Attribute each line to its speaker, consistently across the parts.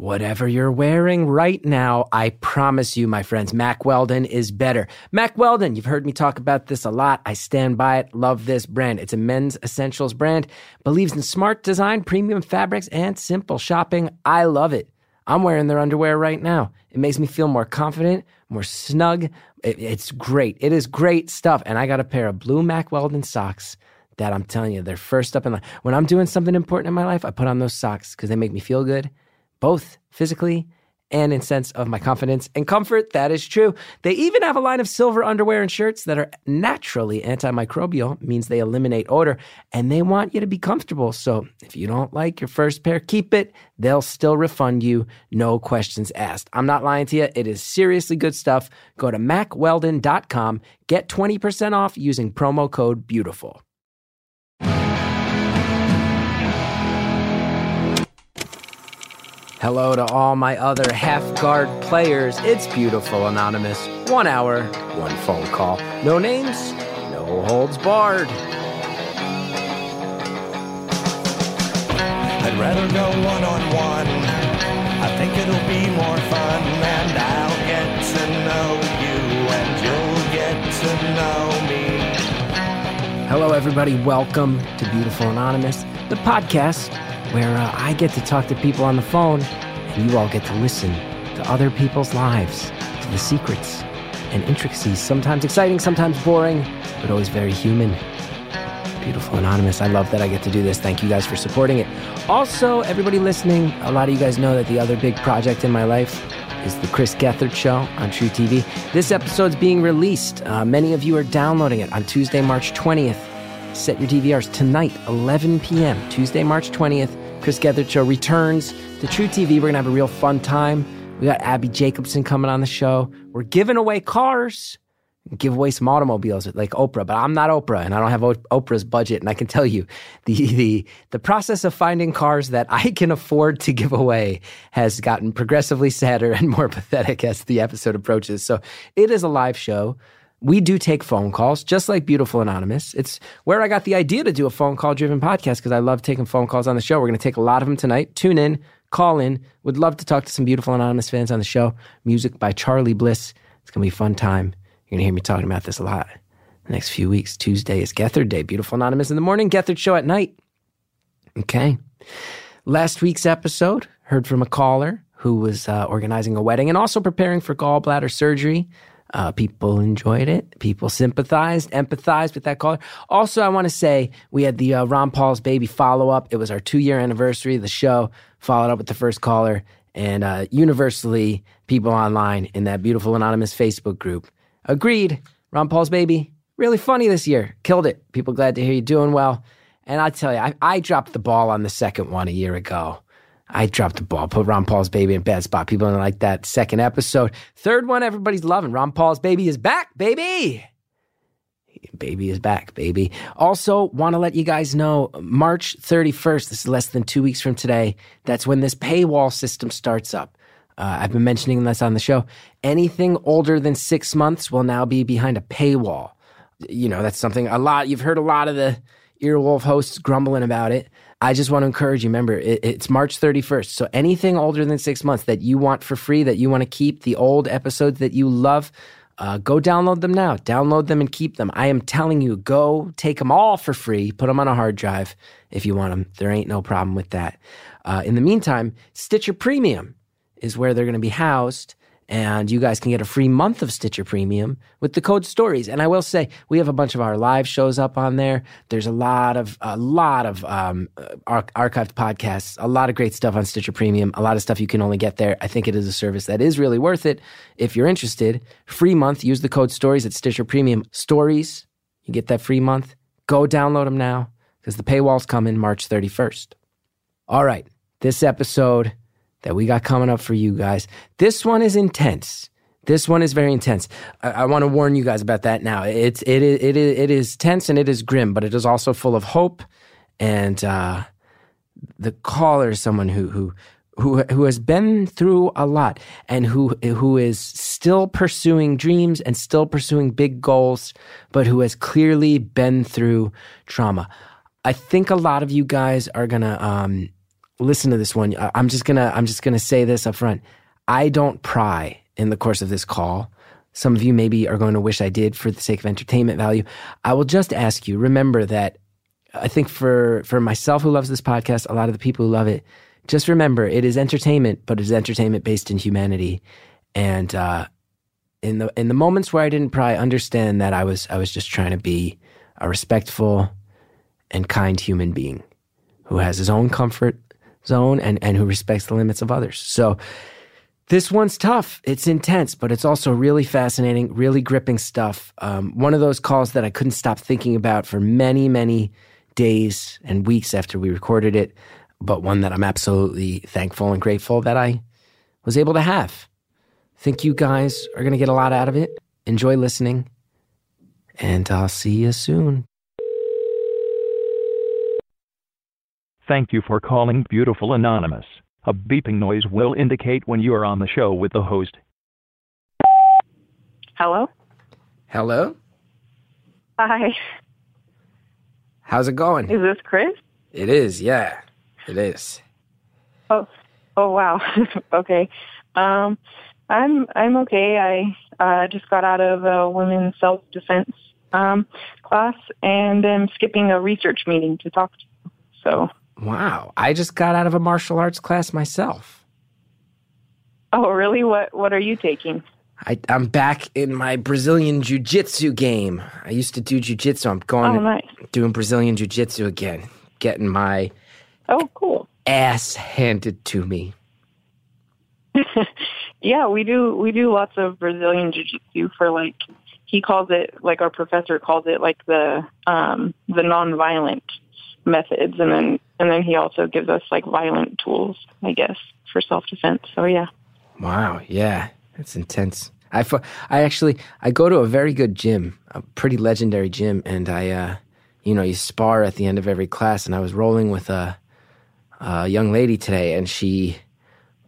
Speaker 1: Whatever you're wearing right now, I promise you, my friends, Mack Weldon is better. Mack Weldon, you've heard me talk about this a lot. I stand by it. Love this brand. It's a men's essentials brand. Believes in smart design, premium fabrics, and simple shopping. I love it. I'm wearing their underwear right now. It makes me feel more confident, more snug. It, it's great. It is great stuff. And I got a pair of blue Mack Weldon socks that I'm telling you, they're first up in line. When I'm doing something important in my life, I put on those socks because they make me feel good both physically and in sense of my confidence and comfort. That is true. They even have a line of silver underwear and shirts that are naturally antimicrobial, means they eliminate odor, and they want you to be comfortable. So if you don't like your first pair, keep it. They'll still refund you, no questions asked. I'm not lying to you. It is seriously good stuff. Go to mackweldon.com, get 20% off using promo code BEAUTIFUL. Hello to all my other half guard players. It's beautiful, Anonymous. One hour, one phone call. No names, no holds barred.
Speaker 2: I'd rather go one on one. I think it'll be more fun, and I'll get to know you, and you'll get to know me.
Speaker 1: Hello, everybody. Welcome to Beautiful Anonymous, the podcast where uh, I get to talk to people on the phone and you all get to listen to other people's lives, to the secrets and intricacies, sometimes exciting, sometimes boring, but always very human. Beautiful Anonymous. I love that I get to do this. Thank you guys for supporting it. Also, everybody listening, a lot of you guys know that the other big project in my life is the Chris Gethard Show on truTV. This episode's being released. Uh, many of you are downloading it on Tuesday, March 20th. Set your DVRs tonight, 11 p.m., Tuesday, March 20th. Chris Gethard Show returns to truTV. We're going to have a real fun time. We got Abbi Jacobson coming on the show. We're giving away cars, give away some automobiles like Oprah, but I'm not Oprah and I don't have Oprah's budget. And I can tell you the, the, the process of finding cars that I can afford to give away has gotten progressively sadder and more pathetic as the episode approaches. So it is a live show we do take phone calls, just like Beautiful Anonymous. It's where I got the idea to do a phone call driven podcast because I love taking phone calls on the show. We're going to take a lot of them tonight. Tune in, call in. Would love to talk to some Beautiful Anonymous fans on the show. Music by Charly Bliss. It's going to be a fun time. You're going to hear me talking about this a lot the next few weeks. Tuesday is Gethard Day. Beautiful Anonymous in the morning, Gethard Show at night. Okay. Last week's episode, heard from a caller who was uh, organizing a wedding and also preparing for gallbladder surgery. Uh, people enjoyed it. People sympathized, empathized with that caller. Also, I want to say we had the uh, Ron Paul's baby follow up. It was our two year anniversary the show. Followed up with the first caller, and uh, universally, people online in that beautiful anonymous Facebook group agreed. Ron Paul's baby really funny this year. Killed it. People glad to hear you doing well. And I tell you, I, I dropped the ball on the second one a year ago. I dropped the ball, put Ron Paul's baby in bad spot. People don't like that second episode. Third one, everybody's loving. Ron Paul's baby is back, baby. Baby is back, baby. Also, want to let you guys know March 31st, this is less than two weeks from today. That's when this paywall system starts up. Uh, I've been mentioning this on the show. Anything older than six months will now be behind a paywall. You know, that's something a lot, you've heard a lot of the Earwolf hosts grumbling about it. I just want to encourage you. Remember, it, it's March 31st. So anything older than six months that you want for free, that you want to keep, the old episodes that you love, uh, go download them now. Download them and keep them. I am telling you, go take them all for free. Put them on a hard drive if you want them. There ain't no problem with that. Uh, in the meantime, Stitcher Premium is where they're going to be housed and you guys can get a free month of Stitcher Premium with the code Stories. And I will say we have a bunch of our live shows up on there. There's a lot of a lot of um, ar- archived podcasts, a lot of great stuff on Stitcher Premium, a lot of stuff you can only get there. I think it is a service that is really worth it if you're interested. Free month. Use the code Stories at Stitcher Premium. Stories. You get that free month. Go download them now because the paywall's coming March 31st. All right, this episode that we got coming up for you guys. This one is intense. This one is very intense. I, I want to warn you guys about that now. It's it is it is it is tense and it is grim, but it is also full of hope. And uh, the caller is someone who who who who has been through a lot and who who is still pursuing dreams and still pursuing big goals, but who has clearly been through trauma. I think a lot of you guys are gonna um, listen to this one. I'm just gonna I'm just gonna say this up front. I don't pry in the course of this call. Some of you maybe are going to wish I did for the sake of entertainment value. I will just ask you, remember that I think for for myself who loves this podcast, a lot of the people who love it, just remember it is entertainment, but it is entertainment based in humanity. And uh, in the in the moments where I didn't pry, understand that I was I was just trying to be a respectful and kind human being who has his own comfort zone and, and who respects the limits of others. So this one's tough. It's intense, but it's also really fascinating, really gripping stuff. Um, one of those calls that I couldn't stop thinking about for many, many days and weeks after we recorded it, but one that I'm absolutely thankful and grateful that I was able to have. Think you guys are going to get a lot out of it. Enjoy listening, and I'll see you soon.
Speaker 3: Thank you for calling Beautiful Anonymous. A beeping noise will indicate when you are on the show with the host.
Speaker 4: Hello?
Speaker 1: Hello?
Speaker 4: Hi.
Speaker 1: How's it going?
Speaker 4: Is this Chris?
Speaker 1: It is, yeah. It is.
Speaker 4: Oh, oh wow. okay. Um, I'm I'm okay. I uh, just got out of a women's self defense um, class and am skipping a research meeting to talk to you. So,
Speaker 1: Wow. I just got out of a martial arts class myself.
Speaker 4: oh really? What what are you taking?
Speaker 1: I, I'm back in my Brazilian Jiu Jitsu game. I used to do Jiu Jitsu. I'm going
Speaker 4: Oh,
Speaker 1: to
Speaker 4: nice.
Speaker 1: doing Brazilian Jiu Jitsu again, getting my
Speaker 4: Oh, cool.
Speaker 1: ass handed to me.
Speaker 4: Yeah, we do we do lots of Brazilian jiu-jitsu for like he calls it like our professor calls it like the um the non-violent methods and then and then he also gives us like violent tools, I guess, for self-defense. So yeah.
Speaker 1: Wow. Yeah. That's intense. I, I actually I go to a very good gym, a pretty legendary gym, and I, uh, you know, you spar at the end of every class. And I was rolling with a, a young lady today, and she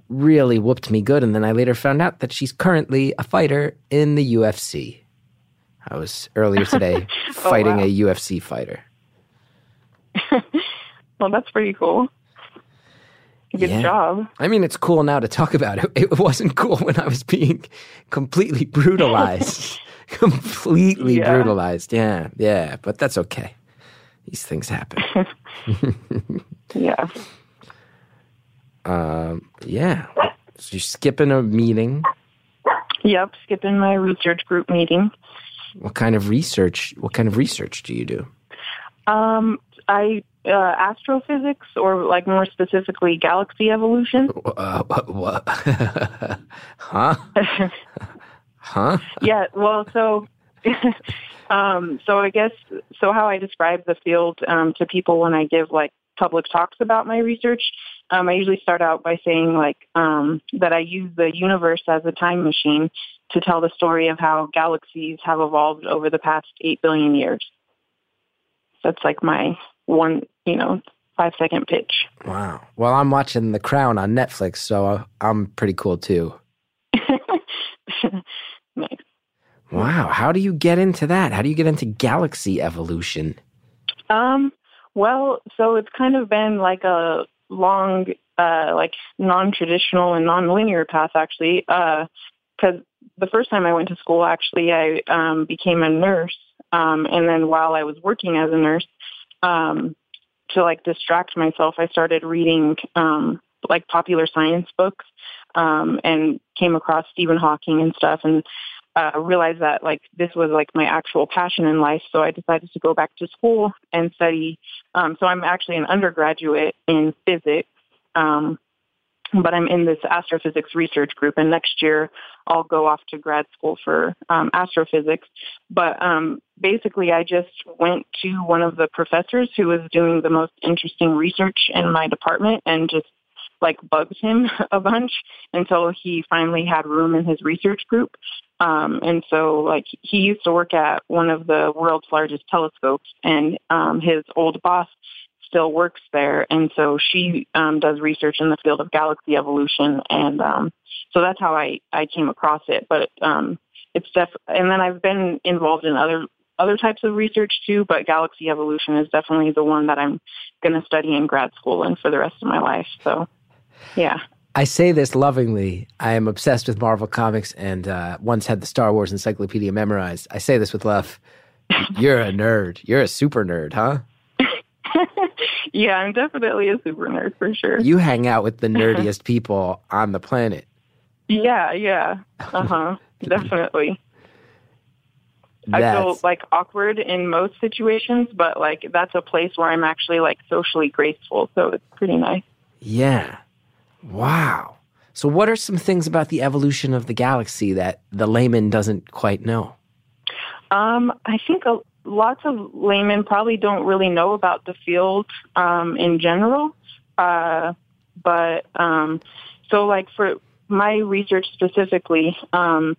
Speaker 1: really whooped me good. And then I later found out that she's currently a fighter in the UFC. I was earlier today fighting
Speaker 4: wow.
Speaker 1: a UFC fighter.
Speaker 4: Well, that's pretty cool. Good
Speaker 1: Yeah.
Speaker 4: job.
Speaker 1: I mean, it's cool now to talk about it. It wasn't cool when I was being completely brutalized. completely
Speaker 4: Yeah.
Speaker 1: brutalized. Yeah, yeah, but that's okay. These things happen.
Speaker 4: Yeah.
Speaker 1: um, yeah. So you're skipping a meeting.
Speaker 4: Yep, skipping my research group meeting.
Speaker 1: What kind of research? What kind of research do you do?
Speaker 4: Um, I uh, astrophysics, or like more specifically, galaxy evolution.
Speaker 1: Uh, what? what? huh? Huh?
Speaker 4: yeah. Well, so, um, so I guess so. How I describe the field um, to people when I give like public talks about my research, um, I usually start out by saying like um, that I use the universe as a time machine to tell the story of how galaxies have evolved over the past eight billion years. That's like my one, you know, five second pitch.
Speaker 1: Wow. Well, I'm watching The Crown on Netflix, so I'm pretty cool too.
Speaker 4: nice.
Speaker 1: Wow. How do you get into that? How do you get into galaxy evolution?
Speaker 4: Um, well, so it's kind of been like a long, uh, like non-traditional and non-linear path actually. Uh, cause the first time I went to school, actually, I, um, became a nurse. Um, and then while I was working as a nurse, um, to like distract myself, I started reading, um, like popular science books, um, and came across Stephen Hawking and stuff and, uh, realized that like this was like my actual passion in life. So I decided to go back to school and study. Um, so I'm actually an undergraduate in physics, um, but I'm in this astrophysics research group. And next year I'll go off to grad school for um, astrophysics. But um, basically, I just went to one of the professors who was doing the most interesting research in my department and just like bugged him a bunch until he finally had room in his research group. Um, and so like he used to work at one of the world's largest telescopes and um, his old boss still works there. And so she um, does research in the field of galaxy evolution. And um, so that's how I, I came across it. But um, it's def- and then I've been involved in other other types of research too, but galaxy evolution is definitely the one that I'm going to study in grad school and for the rest of my life. So, yeah.
Speaker 1: I say this lovingly. I am obsessed with Marvel comics and uh, once had the Star Wars encyclopedia memorized. I say this with love. You're a nerd. You're a super nerd, huh?
Speaker 4: yeah, I'm definitely a super nerd for sure.
Speaker 1: You hang out with the nerdiest people on the planet.
Speaker 4: Yeah, yeah. Uh huh. definitely. I feel like awkward in most situations, but like that's a place where I'm actually like socially graceful, so it's pretty nice.
Speaker 1: Yeah. Wow. So, what are some things about the evolution of the galaxy that the layman doesn't quite know?
Speaker 4: Um, I think a, lots of laymen probably don't really know about the field um, in general. Uh, but um, so, like for my research specifically, um,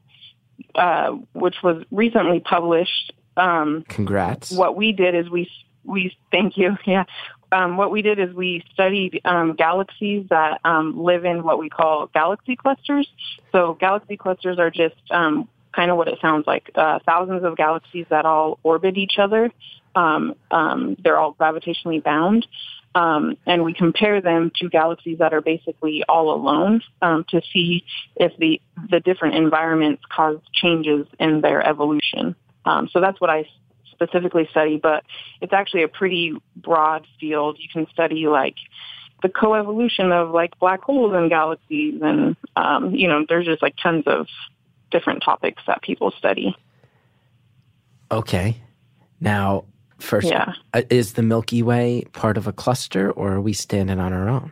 Speaker 4: uh, which was recently published, um,
Speaker 1: Congrats.
Speaker 4: what we did is we we thank you yeah um, what we did is we studied um, galaxies that um, live in what we call galaxy clusters so galaxy clusters are just um, kind of what it sounds like uh, thousands of galaxies that all orbit each other um, um, they're all gravitationally bound um, and we compare them to galaxies that are basically all alone um, to see if the the different environments cause changes in their evolution. Um, so that's what I specifically study, but it's actually a pretty broad field. You can study like the coevolution of like black holes and galaxies, and um, you know, there's just like tons of different topics that people study.
Speaker 1: Okay. Now, first,
Speaker 4: Yeah.
Speaker 1: uh, is the Milky Way part of a cluster or are we standing on our own?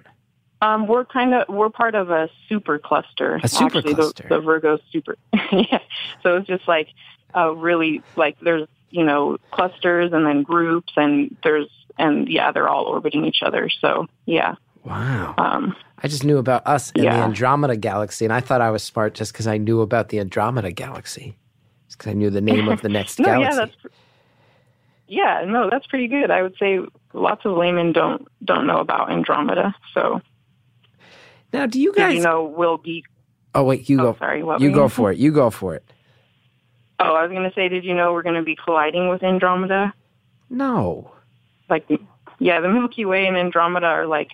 Speaker 4: Um, we're kind of we're part of a super cluster.
Speaker 1: A super
Speaker 4: actually,
Speaker 1: cluster.
Speaker 4: The, the Virgo super. yeah. So it's just like uh, really like there's you know clusters and then groups and there's and yeah they're all orbiting each other. So yeah.
Speaker 1: Wow.
Speaker 4: Um,
Speaker 1: I just knew about us and the Andromeda galaxy, and I thought I was smart just because I knew about the Andromeda galaxy. Because I knew the name of the next
Speaker 4: no,
Speaker 1: galaxy.
Speaker 4: yeah, that's yeah, no, that's pretty good. I would say lots of laymen don't don't know about Andromeda. So
Speaker 1: now, do you guys?
Speaker 4: you know we'll be?
Speaker 1: oh, wait, you
Speaker 4: Oh,
Speaker 1: go.
Speaker 4: sorry. What
Speaker 1: You go for it. You go for it.
Speaker 4: Oh, I was going to say, did you know we're going to be colliding with Andromeda?
Speaker 1: No.
Speaker 4: like yeah the milky way and andromeda are like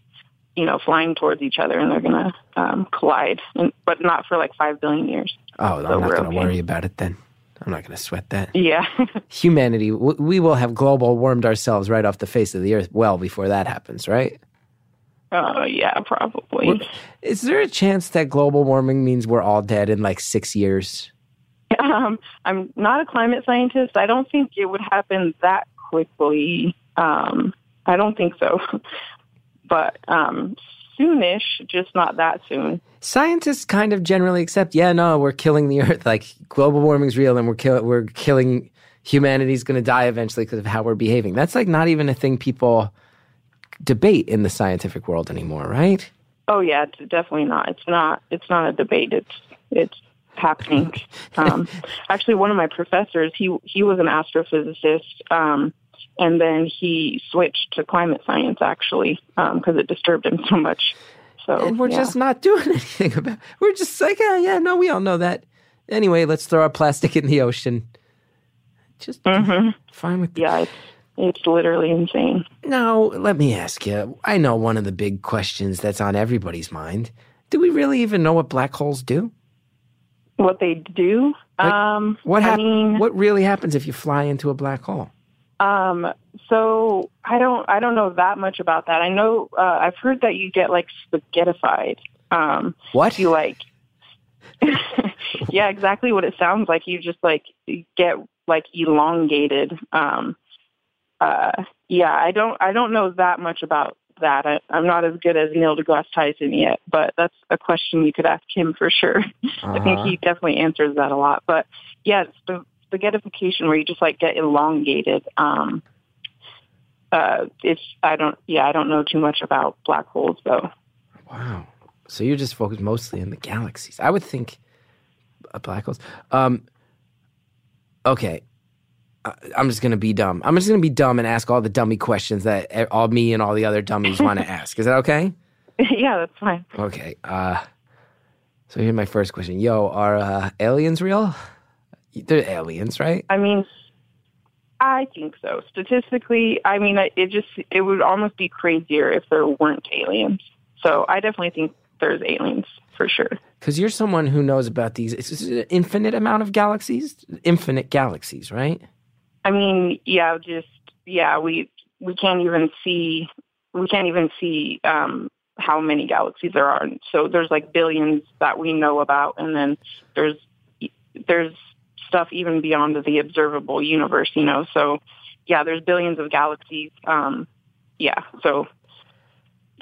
Speaker 4: you know flying towards each other and they're gonna um, collide and, but not for like five billion years
Speaker 1: Oh,
Speaker 4: So
Speaker 1: I'm not going to
Speaker 4: okay.
Speaker 1: worry about it then. I'm not going to sweat that.
Speaker 4: yeah
Speaker 1: Humanity, w- we will have global warmed ourselves right off the face of the earth well before that happens, right?
Speaker 4: uh, yeah probably
Speaker 1: Is there a chance that global warming means we're all dead in like six years?
Speaker 4: um, i'm not a climate scientist i don't think it would happen that quickly um, i don't think so but um, soonish just not that soon
Speaker 1: Scientists kind of generally accept, yeah, no, we're killing the earth. Like global warming's real, and we're kill- we're killing humanity's going to die eventually because of how we're behaving. That's like not even a thing people debate in the scientific world anymore, right?
Speaker 4: Oh yeah, it's definitely not. It's not. It's not a debate. It's it's happening. um, actually, one of my professors, he he was an astrophysicist, um, and then he switched to climate science actually because it disturbed him so much. So
Speaker 1: and we're
Speaker 4: yeah.
Speaker 1: just not doing anything about. We're just like, yeah, yeah, no, we all know that. Anyway, let's throw our plastic in the ocean. Just
Speaker 4: Mhm.
Speaker 1: fine with that.
Speaker 4: yeah, it's it's literally insane.
Speaker 1: Now, let me ask you. I know one of the big questions that's on everybody's mind. Do we really even know what black holes do?
Speaker 4: What they do?
Speaker 1: Like,
Speaker 4: um,
Speaker 1: What
Speaker 4: I mean,
Speaker 1: What really happens if you fly into a black hole?
Speaker 4: Um, so I don't I don't know that much about that. I know uh, I've heard that you get like spaghettified. Um,
Speaker 1: What?
Speaker 4: you like yeah, exactly what it sounds like. You just like get like elongated. Um, uh, yeah, I don't I don't know that much about that. I, I'm not as good as Neil deGrasse Tyson yet, but that's a question you could ask him for sure. I think
Speaker 1: Uh-huh.
Speaker 4: he definitely answers that a lot. But yeah, it's the spaghettification where you just like get elongated. Um, uh, it's I don't yeah I don't know too much about black holes though.
Speaker 1: Wow. So you're just focused mostly on the galaxies. I would think uh, black holes. Um, okay. I'm just gonna be dumb. I'm just gonna be dumb and ask all the dummy questions that all me and all the other dummies want to ask. Is that okay?
Speaker 4: yeah, that's fine.
Speaker 1: Okay. Uh, so here's my first question. Yo, are uh, aliens real? They're aliens, right?
Speaker 4: I mean, I think so. Statistically, I mean, it just it would almost be crazier if there weren't aliens. So I definitely think there's aliens for sure.
Speaker 1: Because you're someone who knows about these. It's an infinite amount of galaxies, infinite galaxies, right?
Speaker 4: I mean, yeah, just yeah, we we can't even see we can't even see um, how many galaxies there are. So there's like billions that we know about, and then there's there's stuff even beyond the observable universe. You know, so yeah, there's billions of galaxies. Um, yeah, so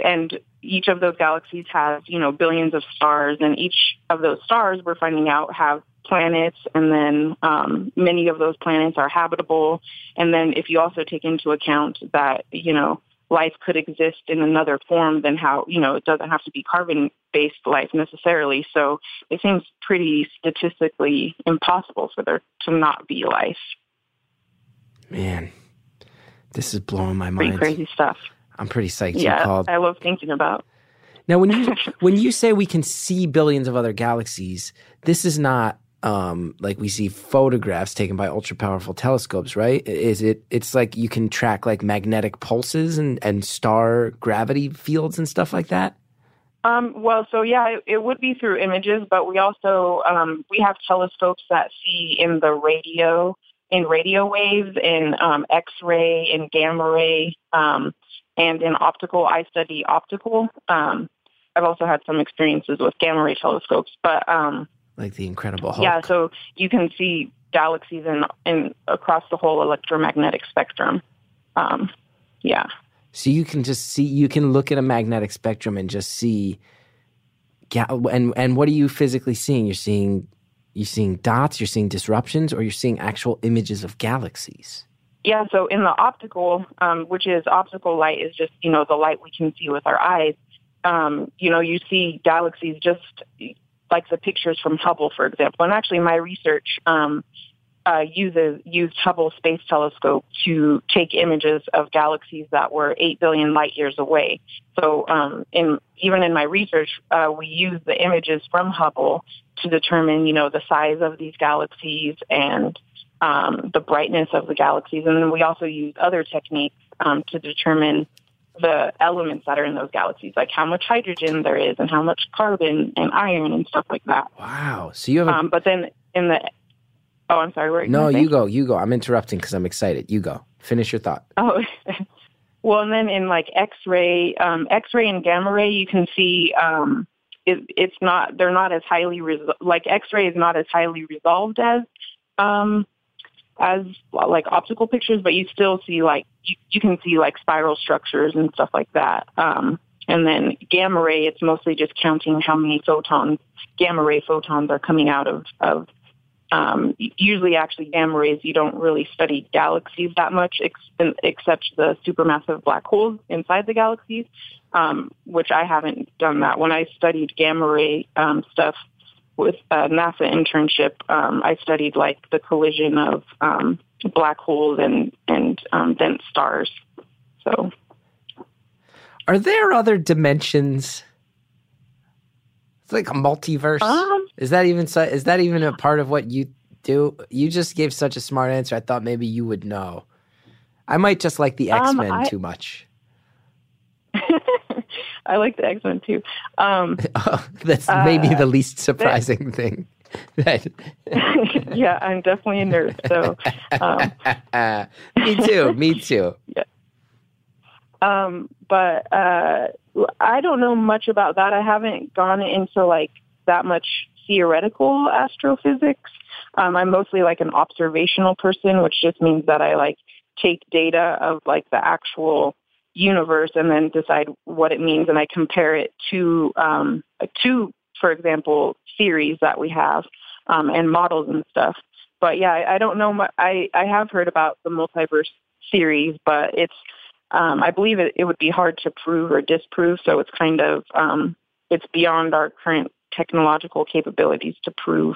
Speaker 4: and each of those galaxies has you know billions of stars, and each of those stars we're finding out have planets, and then um, many of those planets are habitable. And then if you also take into account that you know life could exist in another form than how, you know, it doesn't have to be carbon based life necessarily. So it seems pretty statistically impossible for there to not be life.
Speaker 1: Man, this is blowing my
Speaker 4: pretty
Speaker 1: mind.
Speaker 4: crazy stuff.
Speaker 1: I'm pretty psyched
Speaker 4: yeah,
Speaker 1: called.
Speaker 4: I love thinking about.
Speaker 1: Now, when you when you say we can see billions of other galaxies, this is not um, like we see photographs taken by ultra powerful telescopes, right? Is it? It's like you can track like magnetic pulses and and star gravity fields and stuff like that.
Speaker 4: Um, well, so yeah, it, it, would be through images, but we also um, we have telescopes that see in the radio, in radio waves, in um, X-ray, in gamma ray, um, and in optical. I study optical. Um, I've also had some experiences with gamma ray telescopes, but um,
Speaker 1: like the Incredible Hulk.
Speaker 4: Yeah, so you can see galaxies in in across the whole electromagnetic spectrum. Um, yeah.
Speaker 1: So you can just see, you can look at a magnetic spectrum and just see. And and what are you physically seeing? You're seeing you're seeing dots, you're seeing disruptions, or you're seeing actual images of galaxies.
Speaker 4: Yeah. So in the optical, um, which is optical light, is just you know the light we can see with our eyes. Um, you know, you see galaxies just like the pictures from Hubble, for example. And actually, my research um, uh, uses used Hubble Space Telescope to take images of galaxies that were eight billion light years away. So, um, in even in my research, uh, we use the images from Hubble to determine, you know, the size of these galaxies and um, the brightness of the galaxies, and then we also use other techniques um, to determine the elements that are in those galaxies, like how much hydrogen there is and how much carbon and iron and stuff like that.
Speaker 1: Wow. So you have a...
Speaker 4: um, but then in the oh, I'm sorry. Where
Speaker 1: no, you go, you go. I'm interrupting because I'm excited. You go. Finish your thought.
Speaker 4: Oh, well, and then in like X-ray, um, X-ray and gamma ray, you can see um, it, it's not they're not as highly res- like X-ray is not as highly resolved as um, as like optical pictures, but you still see like you, you can see like spiral structures and stuff like that. Um, and then gamma ray, it's mostly just counting how many photons, gamma ray photons are coming out of, of um, usually actually gamma rays, you don't really study galaxies that much ex- except the supermassive black holes inside the galaxies, um, which I haven't done that. When I studied gamma ray um, stuff, with a NASA internship, um, I studied like the collision of um, black holes and and um, dense stars. So,
Speaker 1: are there other dimensions? It's like a multiverse.
Speaker 4: Um,
Speaker 1: is that even so, is that even a part of what you do? You just gave such a smart answer. I thought maybe you would know. I might just like the X Men um, too much.
Speaker 4: I like the X Men too. Um,
Speaker 1: oh, that's maybe uh, the least surprising that, thing.
Speaker 4: yeah, I'm definitely a nerd. So,
Speaker 1: um, me too. Me too.
Speaker 4: Yeah. Um, but uh, I don't know much about that. I haven't gone into like that much theoretical astrophysics. Um, I'm mostly like an observational person, which just means that I like take data of like the actual universe and then decide what it means and I compare it to um, to for example theories that we have um, and models and stuff. But yeah, I, I don't know. My, I I have heard about the multiverse theories, but it's um, I believe it, it would be hard to prove or disprove. So it's kind of um, it's beyond our current technological capabilities to prove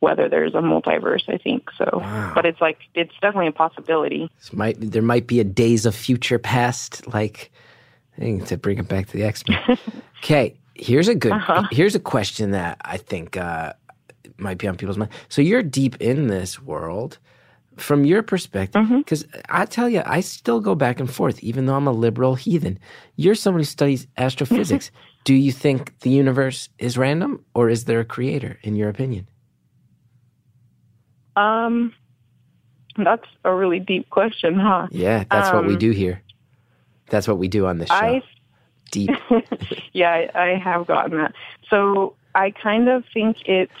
Speaker 4: whether there's a multiverse. I think so, wow. but it's like it's definitely a possibility.
Speaker 1: This might there might be a Days of Future Past like thing to bring it back to the X Men. okay, here's a good uh-huh. here's a question that I think uh, might be on people's mind. So you're deep in this world. from your perspective, because I tell you, I still go back and forth, even though I'm a liberal heathen. You're somebody who studies astrophysics. Do you think the universe is random, or is there a creator, in your opinion?
Speaker 4: Um, that's a really deep question, huh?
Speaker 1: Yeah, that's what we
Speaker 4: Um,
Speaker 1: do here. That's what we do on this show.
Speaker 4: I
Speaker 1: Deep.
Speaker 4: yeah, I, I have gotten that. So I kind of think it's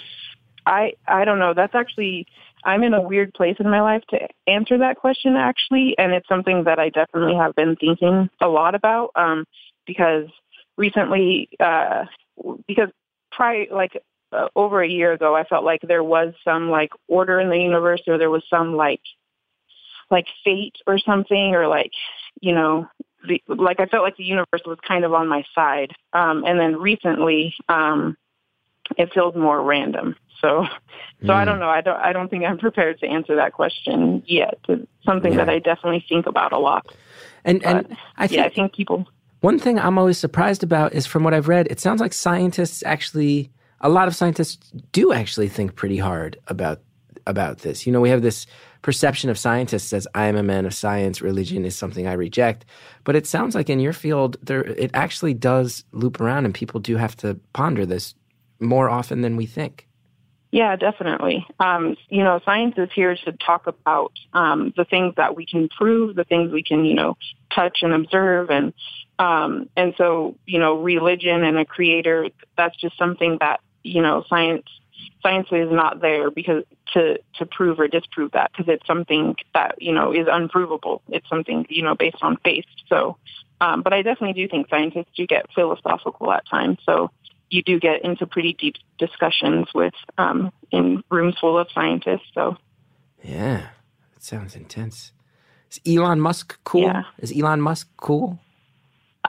Speaker 4: I I don't know. That's actually I'm in a weird place in my life to answer that question actually, and it's something that I definitely have been thinking a lot about um, because recently uh, because prior like uh, over a year ago, I felt like there was some like order in the universe, or there was some like like fate or something, or like you know the, like I felt like the universe was kind of on my side. Um, and then recently, um, it feels more random. So, so I
Speaker 1: Mm.
Speaker 4: don't know. I don't. I don't think I'm prepared to answer that question yet. It's something
Speaker 1: Yeah.
Speaker 4: that I definitely think about a lot.
Speaker 1: And and I think
Speaker 4: yeah, I think people.
Speaker 1: One thing I'm always surprised about is from what I've read, it sounds like scientists actually a lot of scientists do actually think pretty hard about about this. You know, we have this perception of scientists as I am a man of science, religion is something I reject. But it sounds like in your field there it actually does loop around and people do have to ponder this more often than we think.
Speaker 4: Yeah, definitely. Um, you know, science is here to talk about um, the things that we can prove, the things we can, you know, touch and observe, and um, and so, you know, religion and a creator. That's just something that you know, science science is not there because to to prove or disprove that because it's something that you know is unprovable. It's something you know based on faith. So, um, but I definitely do think scientists do get philosophical at times. So you do get into pretty deep discussions with um, in rooms full of scientists. So
Speaker 1: Yeah. That sounds intense. Is Elon Musk cool?
Speaker 4: Yeah.
Speaker 1: Is Elon Musk cool?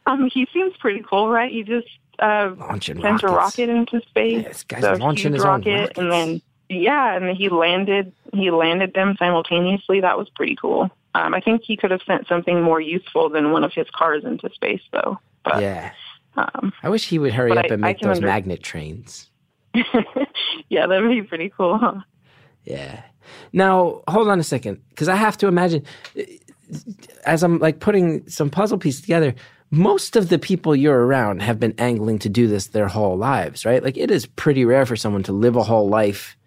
Speaker 4: um, he seems pretty cool, right? He just uh,
Speaker 1: Launching
Speaker 4: sent a rocket into space.
Speaker 1: Yeah, this guy's
Speaker 4: the
Speaker 1: launching his own
Speaker 4: rocket, and then yeah, and he landed. He landed them simultaneously. That was pretty cool. Um, I think he could have sent something more useful than one of his cars into space, though. But
Speaker 1: yeah.
Speaker 4: um,
Speaker 1: I wish he would hurry up
Speaker 4: I-
Speaker 1: and make those
Speaker 4: under-
Speaker 1: magnet trains.
Speaker 4: yeah, that'd be pretty cool. Huh?
Speaker 1: Yeah. Now, hold on a second, because I have to imagine, as I'm like putting some puzzle pieces together, most of the people you're around have been angling to do this their whole lives, right? Like it is pretty rare for someone to live a whole life,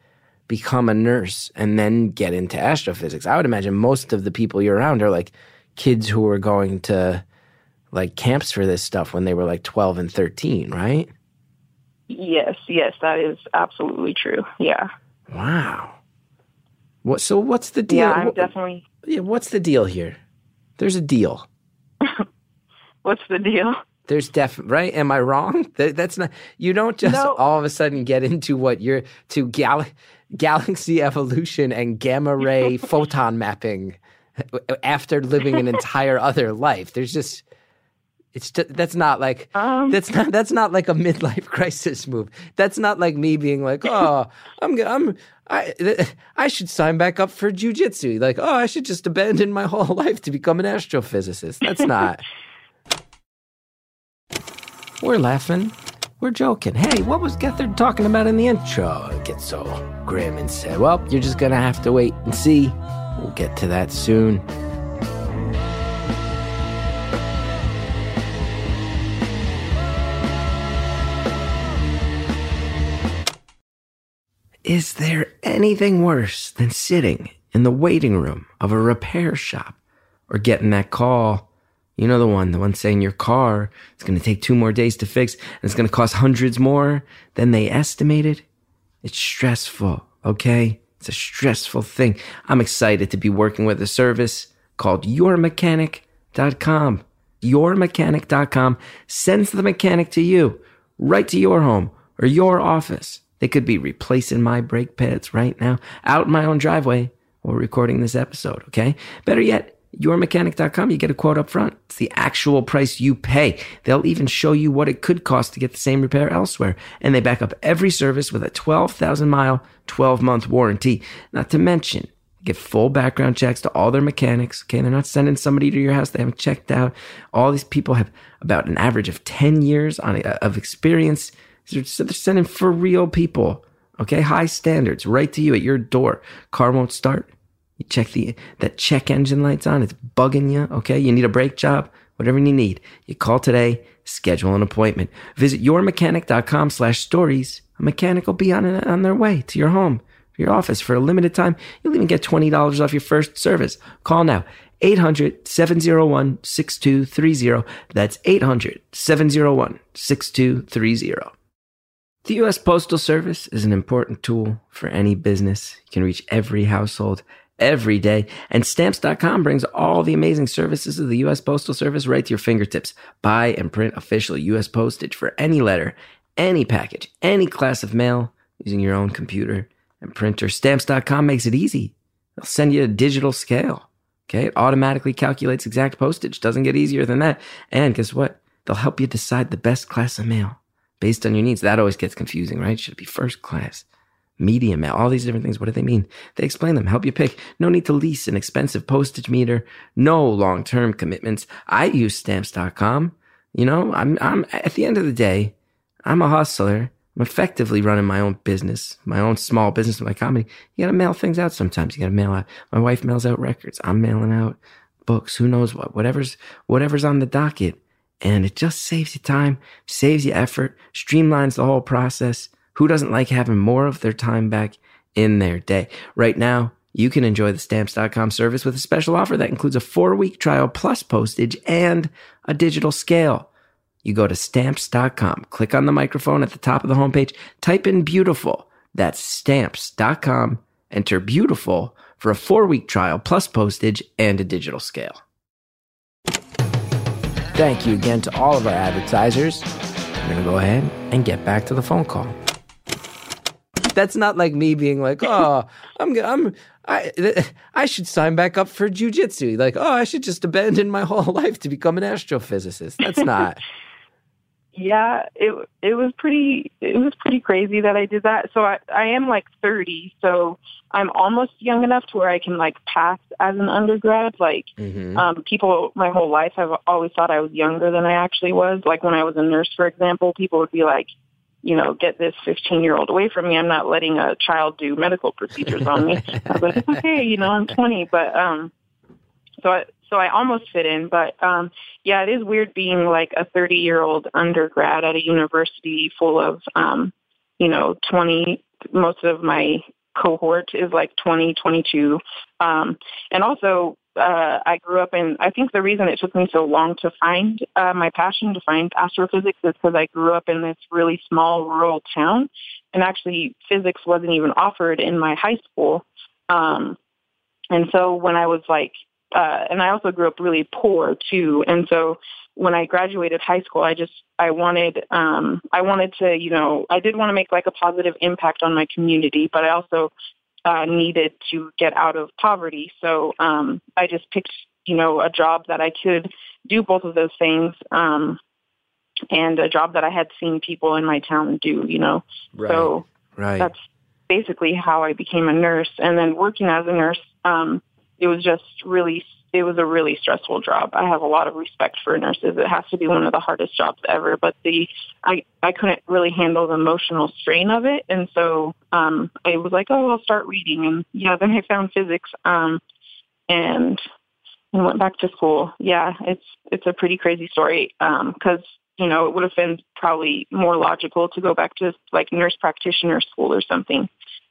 Speaker 1: become a nurse, and then get into astrophysics. I would imagine most of the people you're around are like kids who were going to like camps for this stuff when they were like 12 and 13, right?
Speaker 4: Yes, yes, that is absolutely true. Yeah,
Speaker 1: Wow. What? So what's the deal?
Speaker 4: yeah, I'm definitely.
Speaker 1: yeah, what's the deal here? There's a deal.
Speaker 4: What's the deal?
Speaker 1: There's definitely right. Am I wrong? That, that's not. You don't just
Speaker 4: No.
Speaker 1: all of a sudden get into what you're to gal- galaxy evolution and gamma ray photon mapping after living an entire other life. There's just. It's just, that's not like
Speaker 4: Um,
Speaker 1: that's not that's not like a midlife crisis move. That's not like me being like, oh, I'm I'm I I should sign back up for jujitsu. Like, oh, I should just abandon my whole life to become an astrophysicist. That's not. We're laughing. We're joking. Hey, what was Gethard talking about in the intro? It gets so grim and said, well, you're just gonna have to wait and see. We'll get to that soon. Is there anything worse than sitting in the waiting room of a repair shop or getting that call? You know the one, the one saying your car is going to take two more days to fix and it's going to cost hundreds more than they estimated? It's stressful, okay? It's a stressful thing. I'm excited to be working with a service called yourmechanic.com. Yourmechanic.com sends the mechanic to you, right to your home or your office. They could be replacing my brake pads right now out in my own driveway while recording this episode, okay? Better yet, yourmechanic.com, you get a quote up front. It's the actual price you pay. They'll even show you what it could cost to get the same repair elsewhere. And they back up every service with a 12,000 mile, 12 month warranty. Not to mention, get full background checks to all their mechanics. Okay. They're not sending somebody to your house they haven't checked out. All these people have about an average of 10 years on, uh, of experience. They're, they're sending for real people. Okay. High standards right to you at your door. Car won't start. You check the that check engine light's on. It's bugging you. Okay, you need a brake job. Whatever you need, you call today. Schedule an appointment. Visit yourmechanic.com/stories. A mechanic will be on on their way to your home, your office for a limited time. You'll even get twenty dollars off your first service. Call now. 800 701 6230. That's 800 701 6230. The U.S. Postal Service is an important tool for any business. You can reach every household every day. And stamps.com brings all the amazing services of the U.S. Postal Service right to your fingertips. Buy and print official U.S. postage for any letter, any package, any class of mail using your own computer and printer. Stamps.com makes it easy. They'll send you a digital scale. Okay. It automatically calculates exact postage. Doesn't get easier than that. And guess what? They'll help you decide the best class of mail based on your needs. That always gets confusing, right? Should it be first class? Medium all these different things. What do they mean? They explain them, help you pick. No need to lease an expensive postage meter, no long term commitments. I use stamps.com. You know, I'm, I'm, at the end of the day, I'm a hustler. I'm effectively running my own business, my own small business, my comedy. You gotta mail things out sometimes. You gotta mail out. My wife mails out records. I'm mailing out books. Who knows what? Whatever's, whatever's on the docket. And it just saves you time, saves you effort, streamlines the whole process. Who doesn't like having more of their time back in their day? Right now, you can enjoy the stamps.com service with a special offer that includes a four week trial plus postage and a digital scale. You go to stamps.com, click on the microphone at the top of the homepage, type in beautiful. That's stamps.com, enter beautiful for a four week trial plus postage and a digital scale. Thank you again to all of our advertisers. I'm going to go ahead and get back to the phone call that's not like me being like, oh, I'm I'm I I should sign back up for jujitsu. Like, oh, I should just abandon my whole life to become an astrophysicist. That's not.
Speaker 4: yeah, it it was pretty it was pretty crazy that I did that. So I I am like 30, so I'm almost young enough to where I can like pass as an undergrad. Like mm-hmm. um people my whole life have always thought I was younger than I actually was. Like when I was a nurse, for example, people would be like, you know, get this 15 year old away from me. I'm not letting a child do medical procedures on me. I was like, okay, you know, I'm 20, but, um, so I, so I almost fit in, but, um, yeah, it is weird being like a 30 year old undergrad at a university full of, um, you know, 20, most of my cohort is like 20, 22. Um, and also uh, I grew up in, I think the reason it took me so long to find uh, my passion to find astrophysics is because I grew up in this really small rural town. And actually, physics wasn't even offered in my high school. Um, and so when I was like, uh, and I also grew up really poor too. And so when I graduated high school, I just, I wanted, um, I wanted to, you know, I did want to make like a positive impact on my community, but I also uh, needed to get out of poverty. So um, I just picked, you know, a job that I could do both of those things, um, and a job that I had seen people in my town do. You know,
Speaker 1: right.
Speaker 4: so
Speaker 1: right.
Speaker 4: that's basically how I became a nurse. And then working as a nurse, um, it was just really it was a really stressful job. I have a lot of respect for nurses. It has to be one of the hardest jobs ever, but the I I couldn't really handle the emotional strain of it, and so um I was like, oh, I'll start reading, and yeah, then I found physics, um, and and went back to school. Yeah, it's it's a pretty crazy story, um, because you know it would have been probably more logical to go back to like nurse practitioner school or something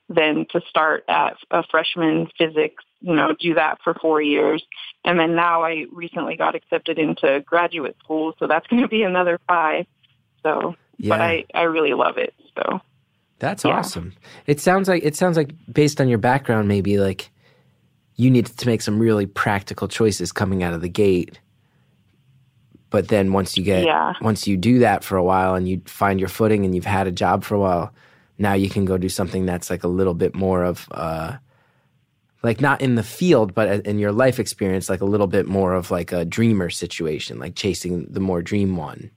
Speaker 4: than to start at a freshman physics you know, do that for four years. And then now I recently got accepted into graduate school, so that's going to be another five. So, yeah. but I, I really love it. So
Speaker 1: that's yeah. awesome. It sounds like, it sounds like based on your background, maybe like you needed to make some really practical choices coming out of the gate. But then once you get,
Speaker 4: yeah.
Speaker 1: once you do that for a while and you find your footing and you've had a job for a while, now you can go do something that's like a little bit more of, uh, like not in the field, but in your life experience, like a little bit more of like a dreamer situation, like chasing the more dream one.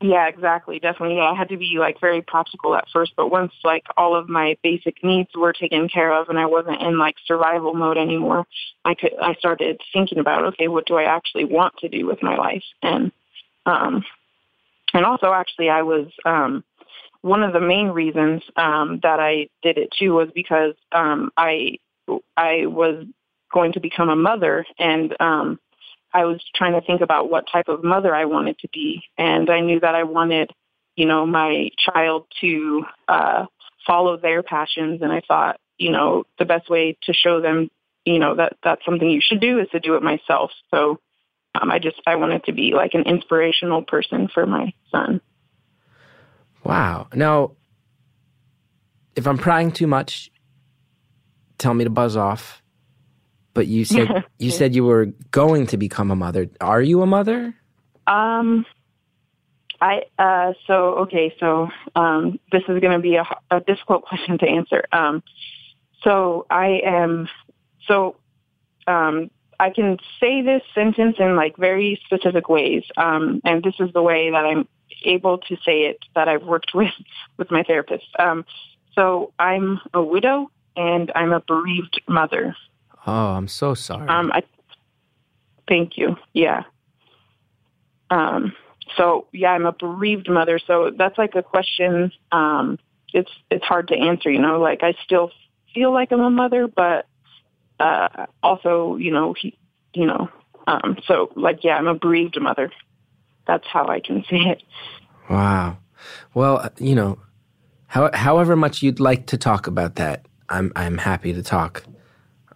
Speaker 4: Yeah, exactly. Definitely. Yeah, I had to be like very practical at first, but once like all of my basic needs were taken care of and I wasn't in like survival mode anymore, I could I started thinking about, okay, what do I actually want to do with my life? And um and also actually I was um one of the main reasons um that I did it too was because um I I was going to become a mother, and um, I was trying to think about what type of mother I wanted to be, and I knew that I wanted, you know, my child to uh, follow their passions, and I thought, you know, the best way to show them, you know, that that's something you should do is to do it myself. So um, I just I wanted to be like an inspirational person for my son.
Speaker 1: Wow. Now, if I'm prying too much, tell me to buzz off. But you said you said you were going to become a mother. Are you a mother?
Speaker 4: Um, I uh, so okay. So um, this is going to be a, a difficult question to answer. Um, so I am so um, I can say this sentence in like very specific ways, um, and this is the way that I'm able to say it that I've worked with with my therapist. Um, so I'm a widow and I'm a bereaved mother.
Speaker 1: Oh, I'm so sorry.
Speaker 4: Um, I thank you. Yeah. Um, so yeah, I'm a bereaved mother. So that's like a question. Um, it's it's hard to answer. You know, like I still feel like I'm a mother, but uh, also, you know, he, you know, um, so like yeah, I'm a bereaved mother. That's how I can say it.
Speaker 1: Wow. Well, uh, you know, how, however much you'd like to talk about that, I'm I'm happy to talk.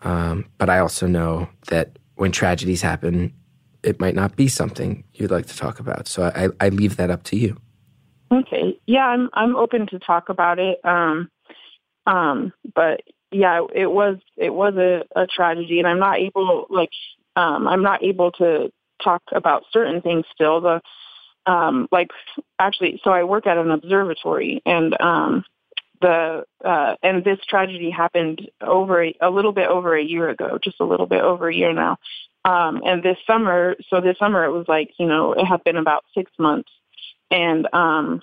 Speaker 1: Um, but I also know that when tragedies happen, it might not be something you'd like to talk about. So I, I leave that up to you.
Speaker 4: Okay. Yeah, I'm I'm open to talk about it. Um, um, but yeah, it was it was a, a tragedy, and I'm not able like um, I'm not able to talk about certain things still. The um, like actually, so I work at an observatory, and um, the uh, and this tragedy happened over a, a little bit over a year ago, just a little bit over a year now. Um, and this summer, so this summer it was like you know it had been about six months, and um,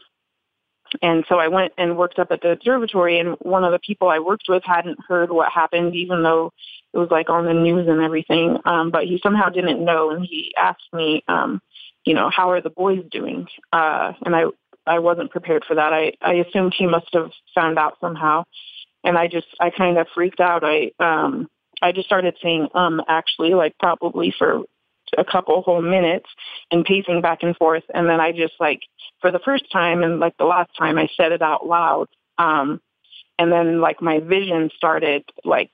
Speaker 4: and so I went and worked up at the observatory, and one of the people I worked with hadn't heard what happened, even though it was like on the news and everything. Um, but he somehow didn't know, and he asked me, um, you know, how are the boys doing? Uh, and I I wasn't prepared for that. I I assumed he must have found out somehow, and I just I kind of freaked out. I um I just started saying um actually like probably for a couple whole minutes and pacing back and forth, and then I just like for the first time and like the last time I said it out loud. Um, and then like my vision started like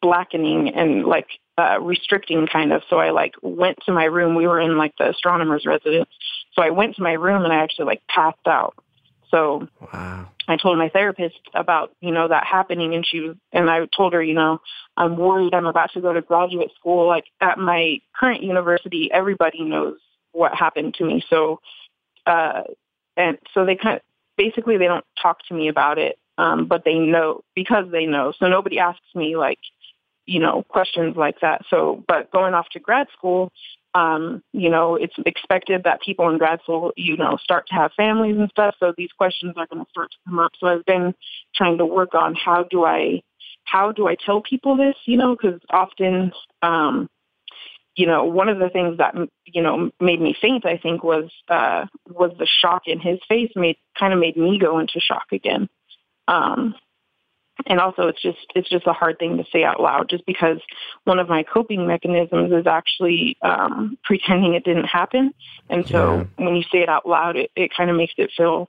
Speaker 4: blackening and like uh, restricting kind of. So I like went to my room. We were in like the astronomer's residence. So I went to my room and I actually like passed out. So
Speaker 1: wow.
Speaker 4: I told my therapist about, you know, that happening and she was, and I told her, you know, I'm worried I'm about to go to graduate school. Like at my current university, everybody knows what happened to me. So, uh, and so they kind of, basically they don't talk to me about it. Um, but they know because they know. So nobody asks me like, you know, questions like that. So, but going off to grad school, um, you know, it's expected that people in grad school, you know, start to have families and stuff. So these questions are going to start to come up. So I've been trying to work on how do I, how do I tell people this, you know, because often, um, you know, one of the things that, you know, made me faint, I think was, uh, was the shock in his face made, kind of made me go into shock again. Um, and also it's just it's just a hard thing to say out loud just because one of my coping mechanisms is actually um pretending it didn't happen. And so yeah. when you say it out loud it, it kind of makes it feel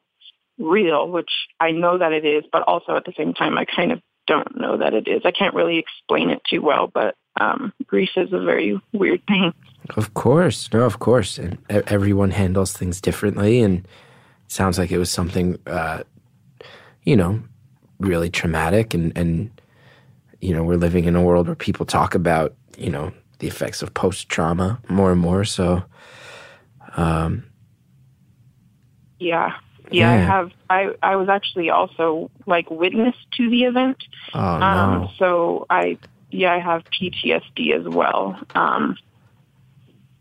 Speaker 4: real which i know that it is but also at the same time i kind of don't know that it is. I can't really explain it too well but um grief is a very weird thing.
Speaker 1: Of course. No of course. And everyone handles things differently. And it sounds like it was something uh you know really traumatic and and you know we're living in a world where people talk about you know the effects of post trauma more and more so um
Speaker 4: yeah. yeah. yeah i have i i was actually also like witness to the event
Speaker 1: oh, um
Speaker 4: no. so i yeah i have ptsd as well um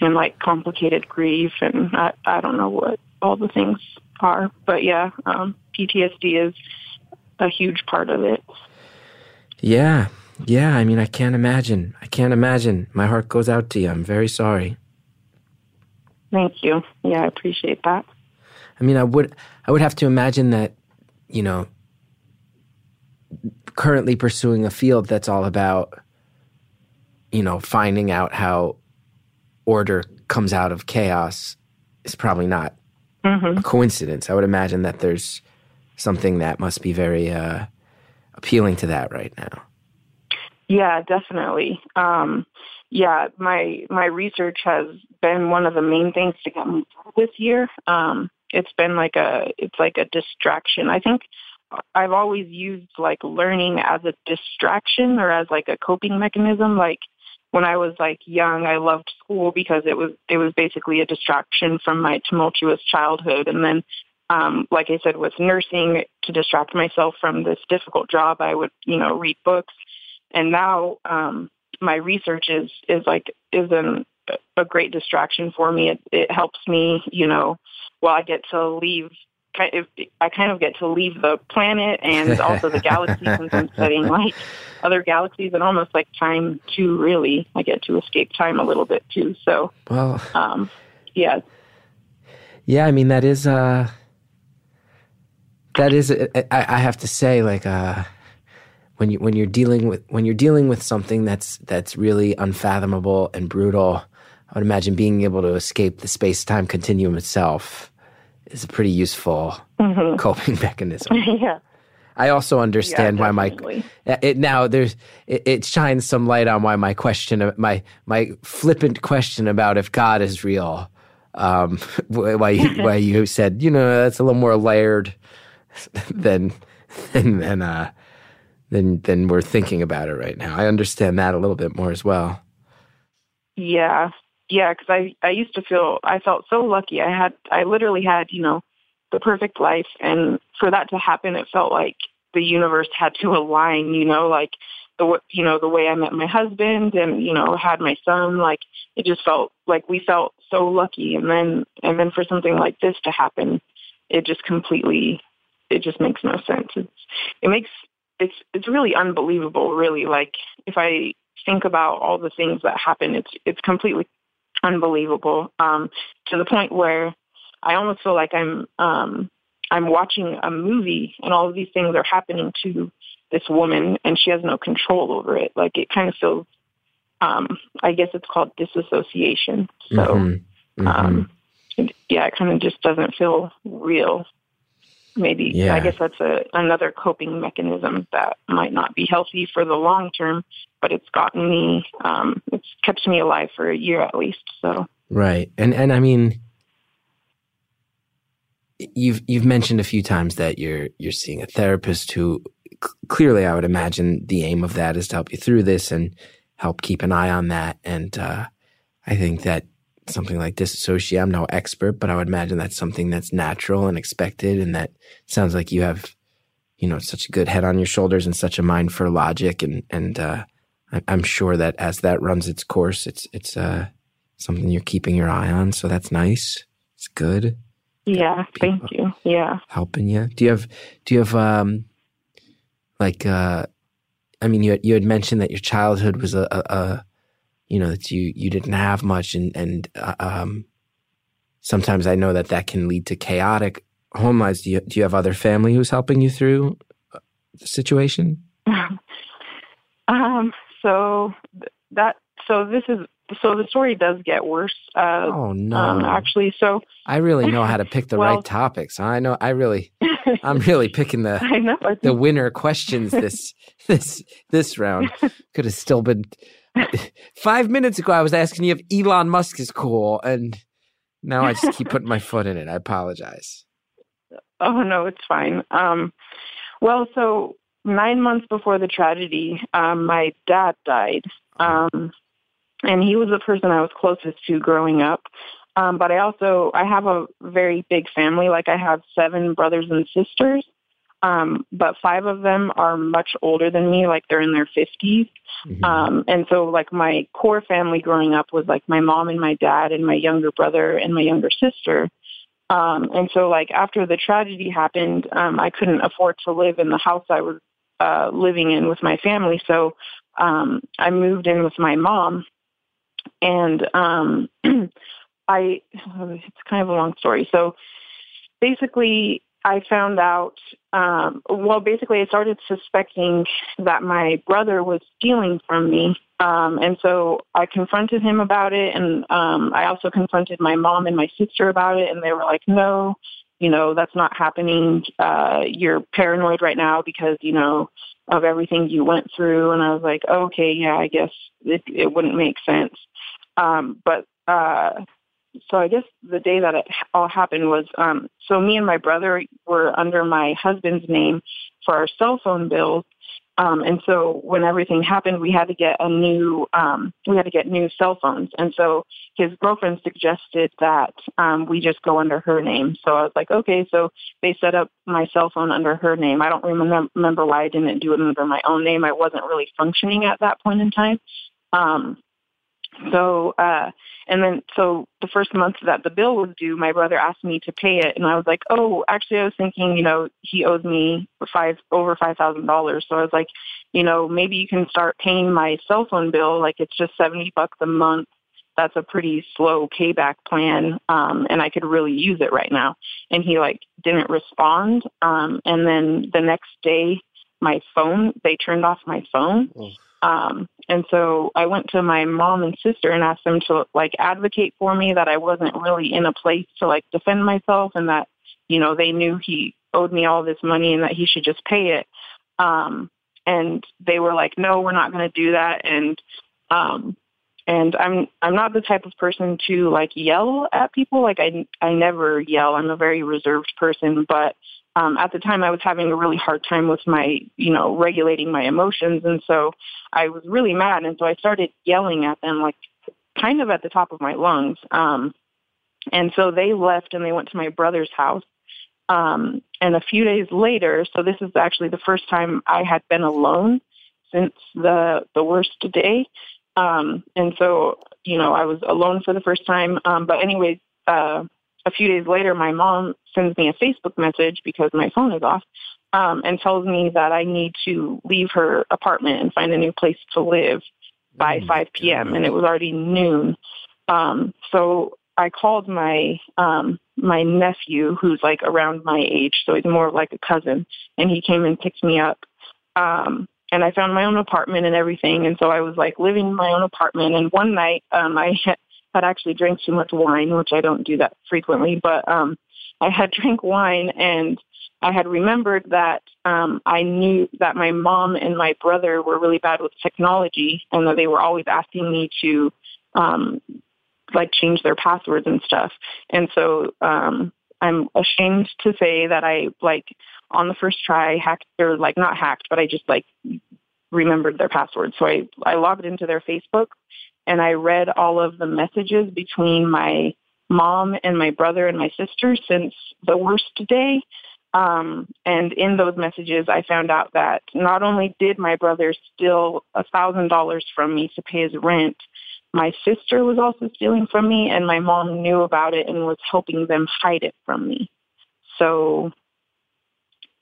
Speaker 4: and like complicated grief and i i don't know what all the things are but yeah um ptsd is a huge part of it.
Speaker 1: Yeah. Yeah. I mean, I can't imagine. I can't imagine. My heart goes out to you. I'm very sorry.
Speaker 4: Thank you. Yeah, I appreciate that.
Speaker 1: I mean, I would, I would have to imagine that, you know, currently pursuing a field that's all about, you know, finding out how order comes out of chaos is probably not
Speaker 4: hmm
Speaker 1: a coincidence. I would imagine that there's something that must be very uh, appealing to that right now.
Speaker 4: Yeah, definitely. Um, yeah, my my research has been one of the main things to get me through this year. Um, it's been like a it's like a distraction. I think I've always used like learning as a distraction or as like a coping mechanism. Like when I was like young, I loved school because it was it was basically a distraction from my tumultuous childhood. And then, um, like I said, with nursing to distract myself from this difficult job, I would you know read books. And now um, my research is is like is an, a great distraction for me. It, it helps me, you know, while I get to leave. I kind of get to leave the planet and also the galaxy since I'm studying like other galaxies and almost like time too. Really, I get to escape time a little bit too. So,
Speaker 1: Well,
Speaker 4: um, yeah,
Speaker 1: yeah, I mean that is uh, that is I, I have to say like uh, when you when you're dealing with when you're dealing with something that's that's really unfathomable and brutal, I would imagine being able to escape the space time continuum itself is a pretty useful coping mechanism.
Speaker 4: yeah,
Speaker 1: I also understand why my it now there's it, it shines some light on why my question my my flippant question about if God is real um why you, why you said you know that's a little more layered than than than uh than than we're thinking about it right now. I understand that a little bit more as well.
Speaker 4: Yeah, yeah, because I I used to feel I felt so lucky. I had I literally had you know the perfect life, and for that to happen, it felt like the universe had to align. You know, like the you know the way I met my husband, and you know had my son. Like it just felt like we felt so lucky, and then and then for something like this to happen, it just completely it just makes no sense. It's it makes it's it's really unbelievable. Really, like if I think about all the things that happen, it's it's completely unbelievable um, to the point where I almost feel like I'm um, I'm watching a movie and all of these things are happening to this woman and she has no control over it. Like it kind of feels, um, I guess it's called disassociation. So
Speaker 1: Mhm, mhm.
Speaker 4: um, yeah, it kind of just doesn't feel real. Maybe
Speaker 1: Yeah.
Speaker 4: I guess that's a another coping mechanism that might not be healthy for the long term, but it's gotten me. Um, it's kept me alive for a year at least. So
Speaker 1: Right. And and I mean you've you've mentioned a few times that you're you're seeing a therapist who c- clearly I would imagine the aim of that is to help you through this and help keep an eye on that and uh I think that something like disassociate I'm no expert but I would imagine that's something that's natural and expected and that sounds like you have you know such a good head on your shoulders and such a mind for logic and and uh I- I'm sure that as that runs its course it's it's uh something you're keeping your eye on. So that's nice. It's good
Speaker 4: yeah, thank you. Yeah.
Speaker 1: helping you. Do you have do you have um like uh I mean you had, you had mentioned that your childhood was a, a, a you know that you you didn't have much and and uh, um sometimes I know that that can lead to chaotic home lives. Do you do you have other family who's helping you through uh, the situation?
Speaker 4: um. So that. So this is. So the story does get worse. Uh,
Speaker 1: Oh no.
Speaker 4: um, actually, so
Speaker 1: I really know how to pick the
Speaker 4: Well-
Speaker 1: right topics. I know I really I'm really picking the
Speaker 4: I know. I
Speaker 1: the winner questions this this this round could have still been five minutes ago i was asking you if elon musk is cool and now i just keep putting my foot in it i apologize
Speaker 4: oh no, it's fine. Um. Well, so nine months before the tragedy, um, my dad died. Um, and he was the person I was closest to growing up. Um, but I also I have a very big family. Like I have seven brothers and sisters. Um, but five of them are much older than me, like they're in their fifties.
Speaker 1: Mhm.
Speaker 4: Um, and so like my core family growing up was like my mom and my dad and my younger brother and my younger sister. Um, and so like after the tragedy happened, um, I couldn't afford to live in the house I was uh, living in with my family. So um, I moved in with my mom and um, I, it's kind of a long story. So basically I found out, um, well, basically I started suspecting that my brother was stealing from me Um, and so I confronted him about it, and um, I also confronted my mom and my sister about it, and they were like, "No, you know, that's not happening. Uh, you're paranoid right now because you know of everything you went through." And I was like, "Okay, yeah, I guess it, it wouldn't make sense." Um, but uh, so I guess the day that it all happened was um, so me and my brother were under my husband's name for our cell phone bills um, and so when everything happened, we had to get a new, um, we had to get new cell phones. And so his girlfriend suggested that um, we just go under her name. So I was like, okay. So they set up my cell phone under her name. I don't remember, why I didn't do it under my own name. I wasn't really functioning at that point in time. Um, so, uh, and then, so the first month that the bill was due, my brother asked me to pay it. And I was like, oh, actually, I was thinking, you know, he owes me five, over $5,000. So I was like, you know, maybe you can start paying my cell phone bill. Like it's just 70 bucks a month. That's a pretty slow payback plan. Um, and I could really use it right now. And he like didn't respond. Um, and then the next day, my phone, they turned off my phone. Oh. Um, and so I went to my mom and sister and asked them to like advocate for me that I wasn't really in a place to like defend myself and that, you know, they knew he owed me all this money and that he should just pay it. Um, and they were like, no, we're not going to do that. And, um, and I'm, I'm not the type of person to like yell at people. Like I, I never yell. I'm a very reserved person, but um, at the time I was having a really hard time with my, you know, regulating my emotions. And so I was really mad. And so I started yelling at them, like kind of at the top of my lungs. Um, and so they left and they went to my brother's house. Um, and a few days later, so this is actually the first time I had been alone since the, the worst day. Um, and so, you know, I was alone for the first time. Um, but anyway, uh, a few days later, my mom sends me a Facebook message because my phone is off um, and tells me that I need to leave her apartment and find a new place to live by oh 5 p.m. And it was already noon. Um, so I called my um, my nephew, who's like around my age, so he's more like a cousin, and he came and picked me up. Um, and I found my own apartment and everything, and so I was like living in my own apartment. And one night, um, I had actually drank too much wine, which I don't do that frequently, but um, I had drank wine and I had remembered that um, I knew that my mom and my brother were really bad with technology and that they were always asking me to um, like change their passwords and stuff. And so um, I'm ashamed to say that I like on the first try hacked or like not hacked, but I just like remembered their password. So I, I logged into their Facebook and I read all of the messages between my mom and my brother and my sister since the worst day. Um, and in those messages, I found out that not only did my brother steal a thousand dollars from me to pay his rent, my sister was also stealing from me, and my mom knew about it and was helping them hide it from me. So,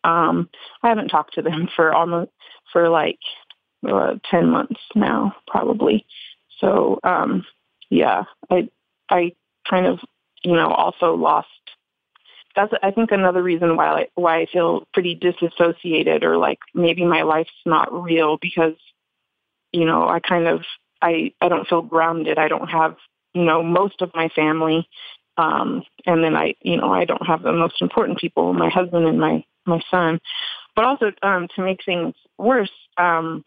Speaker 4: um, I haven't talked to them for almost for like uh, ten months now, probably. So um, yeah, I I kind of you know also lost. That's I think another reason why I, why I feel pretty disassociated or like maybe my life's not real because you know I kind of I I don't feel grounded. I don't have you know most of my family, um, and then I you know I don't have the most important people, my husband and my my son. But also um, to make things worse, um,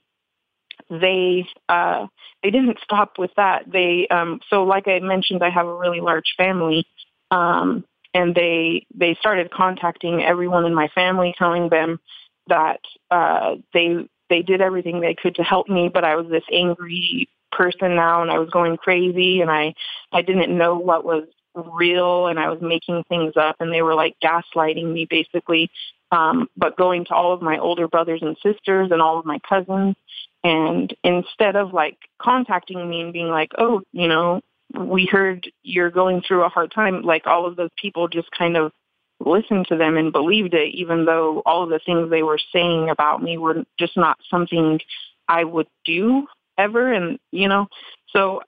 Speaker 4: they uh, they didn't stop with that. They um, so like I mentioned, I have a really large family, um, and they they started contacting everyone in my family, telling them that uh, they they did everything they could to help me, but I was this angry person now, and I was going crazy, and I I didn't know what was real, and I was making things up, and they were like gaslighting me basically. Um, but going to all of my older brothers and sisters and all of my cousins and instead of like contacting me and being like, oh, you know, we heard you're going through a hard time, like all of those people just kind of listened to them and believed it, even though all of the things they were saying about me were just not something I would do ever. And, you know, so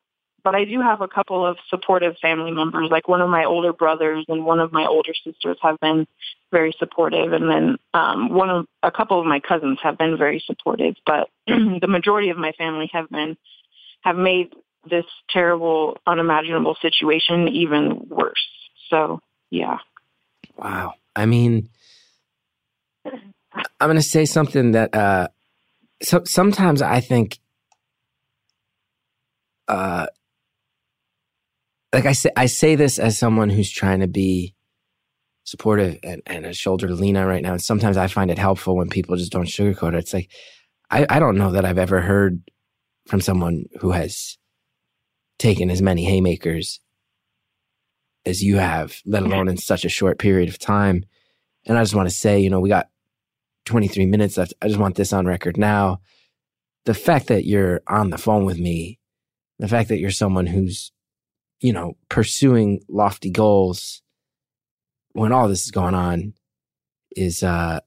Speaker 4: but I do have a couple of supportive family members, like one of my older brothers and one of my older sisters have been very supportive, and then um, one of a couple of my cousins have been very supportive. But the majority of my family have been have made this terrible, unimaginable situation even worse. So, yeah.
Speaker 1: Wow. I mean, I'm going to say something that uh, so sometimes I think, uh, like I say, I say this as someone who's trying to be supportive and, and a shoulder to lean on right now. And sometimes I find it helpful when people just don't sugarcoat it. It's like, I, I don't know that I've ever heard from someone who has taken as many haymakers as you have, let alone in such a short period of time. And I just want to say, you know, we got 23 minutes left. I just want this on record now. The fact that you're on the phone with me, the fact that you're someone who's, you know, pursuing lofty goals when all this is going on is uh,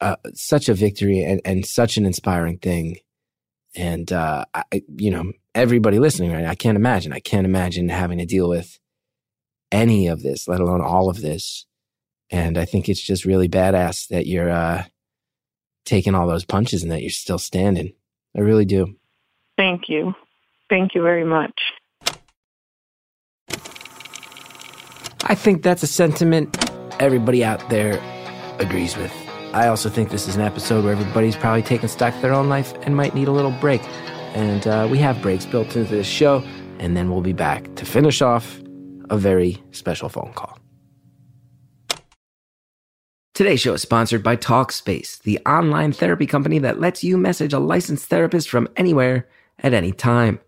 Speaker 1: uh such a victory and, and such an inspiring thing. And uh, I, you know, everybody listening right, I can't imagine. I can't imagine having to deal with any of this, let alone all of this. And I think it's just really badass that you're uh, taking all those punches and that you're still standing. I really do.
Speaker 4: Thank you. Thank you very much.
Speaker 1: I think that's a sentiment everybody out there agrees with. I also think this is an episode where everybody's probably taking stock of their own life and might need a little break. And uh, we have breaks built into this show, and then we'll be back to finish off a very special phone call. Today's show is sponsored by Talkspace, the online therapy company that lets you message a licensed therapist from anywhere at any time.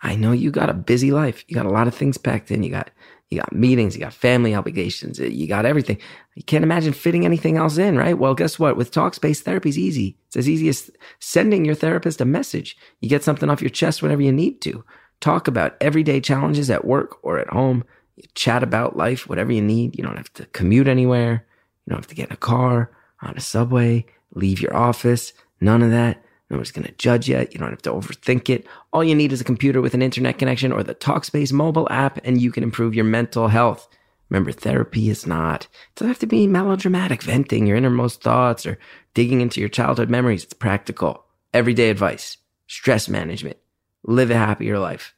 Speaker 1: I know you got a busy life. You got a lot of things packed in. You got you got meetings, you got family obligations, uh, you got everything. You can't imagine fitting anything else in, right? Well, guess what? With Talkspace, therapy's easy. It's as easy as sending your therapist a message. You get something off your chest whenever you need to. Talk about everyday challenges at work or at home. You chat about life, whatever you need. You don't have to commute anywhere. You don't have to get in a car, on a subway, leave your office. None of that. No one's going to judge you. You don't have to overthink it. All you need is a computer with an internet connection or the Talkspace mobile app, and you can improve your mental health. Remember, therapy is not, it doesn't have to be melodramatic, venting your innermost thoughts or digging into your childhood memories. It's practical, everyday advice, stress management, live a happier life.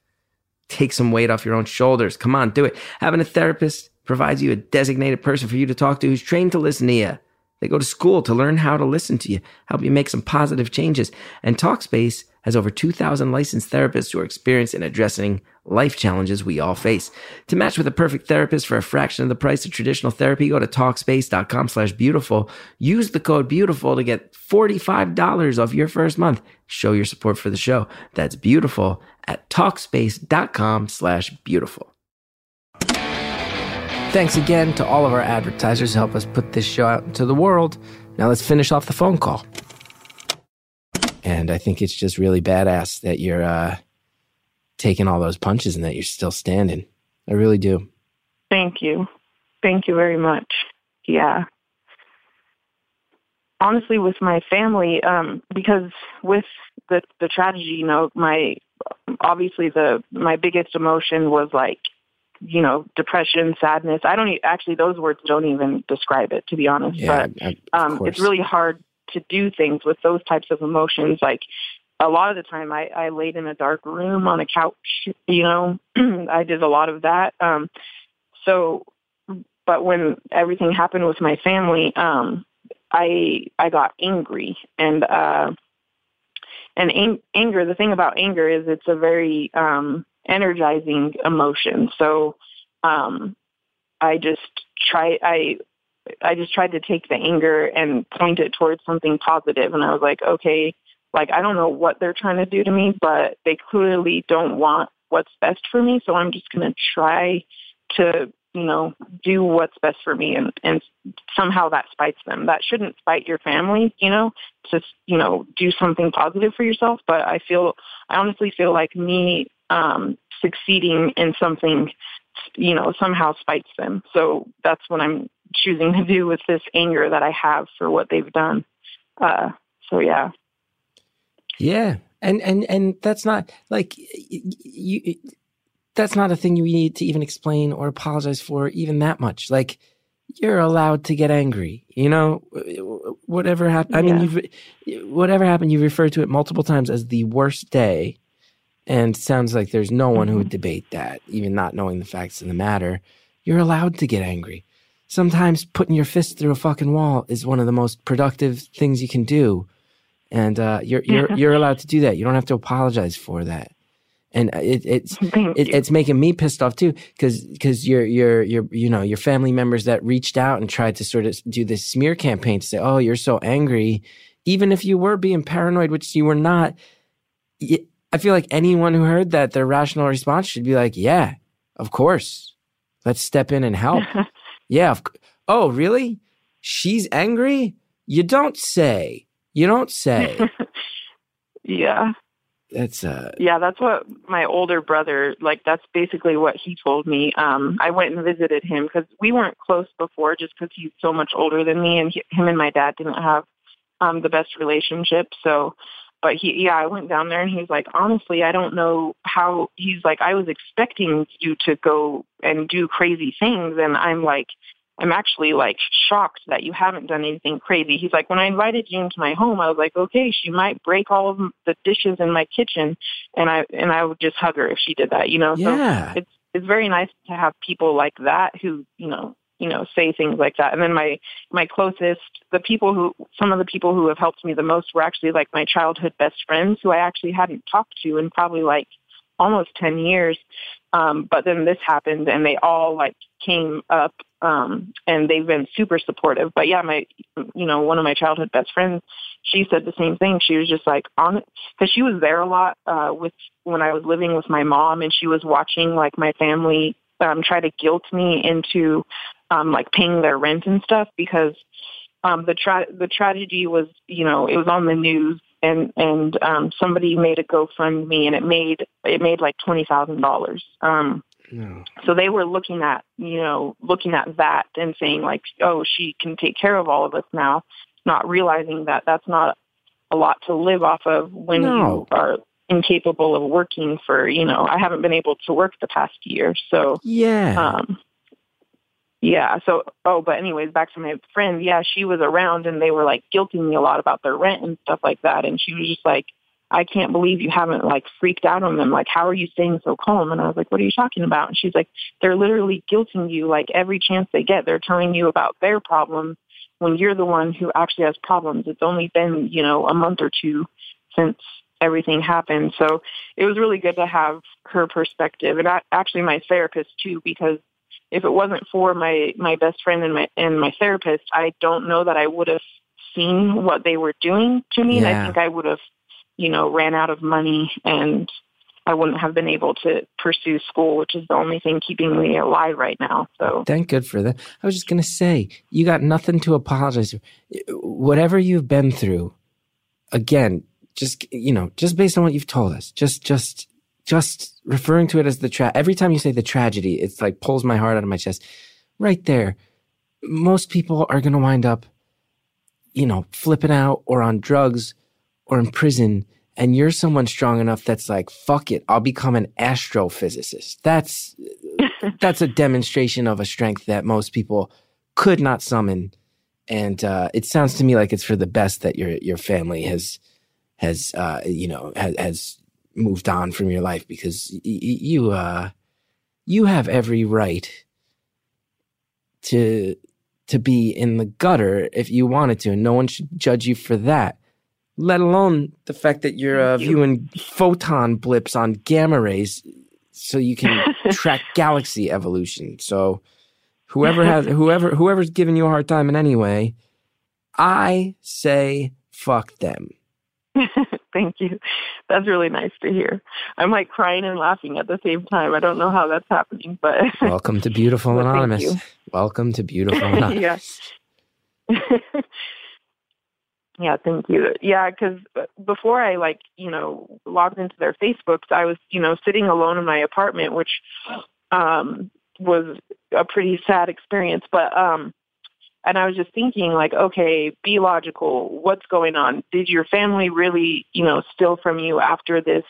Speaker 1: Take some weight off your own shoulders. Come on, do it. Having a therapist provides you a designated person for you to talk to who's trained to listen to you. They go to school to learn how to listen to you, help you make some positive changes. And Talkspace has over 2,000 licensed therapists who are experienced in addressing life challenges we all face. To match with a perfect therapist for a fraction of the price of traditional therapy, go to Talkspace.com slash beautiful. Use the code beautiful to get $45 off your first month. Show your support for the show. That's beautiful at Talkspace.com slash beautiful. Thanks again to all of our advertisers who help us put this show out into the world. Now let's finish off the phone call. And I think it's just really badass that you're uh, taking all those punches and that you're still standing. I really do.
Speaker 4: Thank you. Thank you very much. Yeah. Honestly, with my family, um, because with the the tragedy, you know, my obviously the my biggest emotion was like you know, depression, sadness. I don't e- actually; those words don't even describe it, to be honest.
Speaker 1: Yeah,
Speaker 4: but um, it's really hard to do things with those types of emotions. Like a lot of the time, I, I laid in a dark room on a couch. You know, I did a lot of that. Um, so, but when everything happened with my family, um, I I got angry and. uh and ang- anger, the thing about anger is it's a very um, energizing emotion. So um, I just try I I just tried to take the anger and point it towards something positive and I was like, okay, like I don't know what they're trying to do to me, but they clearly don't want what's best for me, so I'm just going to try to, you know, do what's best for me and and somehow that spites them. That shouldn't spite your family, you know, to you know, do something positive for yourself, but I feel I honestly feel like me um, succeeding in something, you know, somehow spites them. So that's what I'm choosing to do with this anger that I have for what they've done. Uh, so yeah.
Speaker 1: Yeah. And, and, and that's not like you, that's not a thing you need to even explain or apologize for even that much. Like you're allowed to get angry, you know, whatever happened. I mean, you've, whatever happened, you referred to it multiple times as the worst day and sounds like there's no one who would
Speaker 4: Mhm.
Speaker 1: debate that, even not knowing the facts of the matter. You're allowed to get angry. Sometimes putting your fist through a fucking wall is one of the most productive things you can do, and uh, you're you're you're allowed to do that. You don't have to apologize for that. And it, it's it, it's making me pissed off too because because your your your you know your family members that reached out and tried to sort of do this smear campaign to say oh you're so angry even if you were being paranoid which you were not y- I feel like anyone who heard that their rational response should be like yeah of course let's step in and help yeah oh really she's angry you don't say you don't say
Speaker 4: yeah.
Speaker 1: that's uh
Speaker 4: Yeah, that's what my older brother, like, that's basically what he told me. Um, I went and visited him because we weren't close before just because he's so much older than me and he, him and my dad didn't have um, the best relationship. So, but he, yeah, I went down there and he's like, honestly, I don't know how, he's like, I was expecting you to go and do crazy things. And I'm like, I'm actually like shocked that you haven't done anything crazy. He's like, when I invited you into my home, I was like, okay, she might break all of the dishes in my kitchen, and I and I would just hug her if she did that, you know.
Speaker 1: yeah
Speaker 4: So it's it's very nice to have people like that who you know you know say things like that. And then my my closest, the people who some of the people who have helped me the most were actually like my childhood best friends who I actually hadn't talked to in probably like almost 10 years. Um, but then this happened and they all like came up, um, and they've been super supportive. But yeah, my, you know, one of my childhood best friends, she said the same thing. She was just like on it because she was there a lot, uh, with when I was living with my mom and she was watching like my family, um, try to guilt me into, um, like paying their rent and stuff because, um, the tra- the tragedy was, you know, it was on the news and and um somebody made a GoFundMe and it made it made like twenty thousand dollars. Um
Speaker 1: no.
Speaker 4: so they were looking at, you know, looking at that and saying like, oh, she can take care of all of us now, not realizing that that's not a lot to live off of when
Speaker 1: No.
Speaker 4: you are incapable of working for, you know, I haven't been able to work the past year. So,
Speaker 1: yeah
Speaker 4: um, yeah. So, oh, but anyways, back to my friend. Yeah, she was around and they were like guilting me a lot about their rent and stuff like that. And she was just like, I can't believe you haven't like freaked out on them. Like, how are you staying so calm? And I was like, what are you talking about? And she's like, they're literally guilting you like every chance they get. They're telling you about their problems when you're the one who actually has problems. It's only been, you know, a month or two since everything happened. So it was really good to have her perspective and actually my therapist too, because if it wasn't for my, my best friend and my, and my therapist, I don't know that I would have seen what they were doing to me. And I think I would have, you know, ran out of money and I wouldn't have been able to pursue school, which is the only thing keeping me alive right now. So
Speaker 1: Thank good for that. I was just gonna say, you got nothing to apologize for. Whatever you've been through, again, just you know, just based on what you've told us, just just just referring to it as the tra- every time you say the tragedy, it's like pulls my heart out of my chest. Right there, most people are gonna wind up, you know, flipping out or on drugs or in prison. And you're someone strong enough that's like, fuck it, I'll become an astrophysicist. That's that's a demonstration of a strength that most people could not summon. And uh, it sounds to me like it's for the best that your your family has has uh, you know has, has moved on from your life because y- y- you uh, you have every right to to be in the gutter if you wanted to, and no one should judge you for that. Let alone the fact that you're uh, viewing photon blips on gamma rays so you can track galaxy evolution. So whoever has whoever whoever's giving you a hard time in any way, I say fuck them.
Speaker 4: Thank you. That's really nice to hear. I'm like crying and laughing at the same time. I don't know how that's happening, but
Speaker 1: Welcome to Beautiful
Speaker 4: Well,
Speaker 1: Anonymous. Welcome to Beautiful Anonymous.
Speaker 4: yeah. yeah, thank you. Yeah, because before I like, you know, logged into their Facebooks, I was, you know, sitting alone in my apartment, which um was a pretty sad experience. But um and I was just thinking like, okay, be logical. What's going on? Did your family really, you know, steal from you after this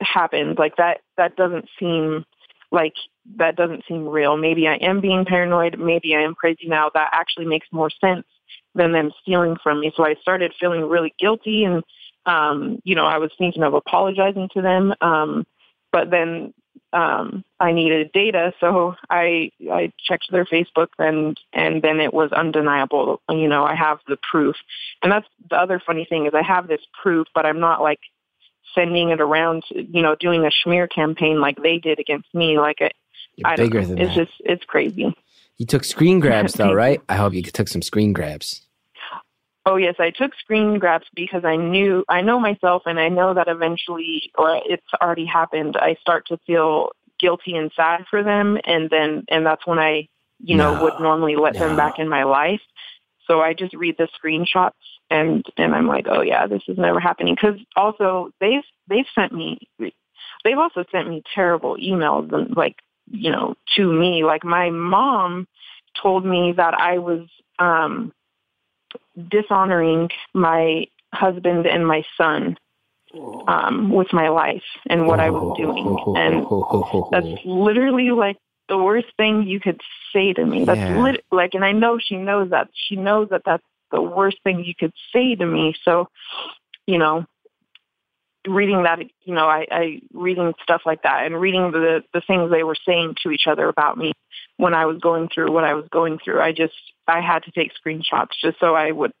Speaker 4: happened? Like that that doesn't seem like that doesn't seem real. Maybe I am being paranoid. Maybe I am crazy now. That actually makes more sense than them stealing from me. So I started feeling really guilty and um, you know, I was thinking of apologizing to them. Um, but then um, I needed data, so I I checked their Facebook and and then it was undeniable. You know, I have the proof, and that's the other funny thing is I have this proof, but I'm not like sending it around, you know, doing a smear campaign like they did against me. Like it,
Speaker 1: You're
Speaker 4: I
Speaker 1: bigger than
Speaker 4: it's
Speaker 1: that.
Speaker 4: just it's crazy.
Speaker 1: You took screen grabs though, right? I hope you took some screen grabs.
Speaker 4: Oh yes, I took screen grabs because I knew I know myself and I know that eventually or it's already happened, I start to feel guilty and sad for them and then and that's when I, you know, would normally let
Speaker 1: no.
Speaker 4: them back in my life. So I just read the screenshots and and I'm like, "Oh yeah, this is never happening." Cuz also they've they've sent me they've also sent me terrible emails and like, you know, to me like my mom told me that I was um dishonoring my husband and my son um, with my life and what I was doing. And that's literally like the worst thing you could say to me. That's
Speaker 1: Yeah.
Speaker 4: lit- like, and I know she knows that. She knows that that's the worst thing you could say to me. So, you know, reading that, you know, I, I reading stuff like that and reading the the things they were saying to each other about me when I was going through what I was going through. I just I had to take screenshots just so I would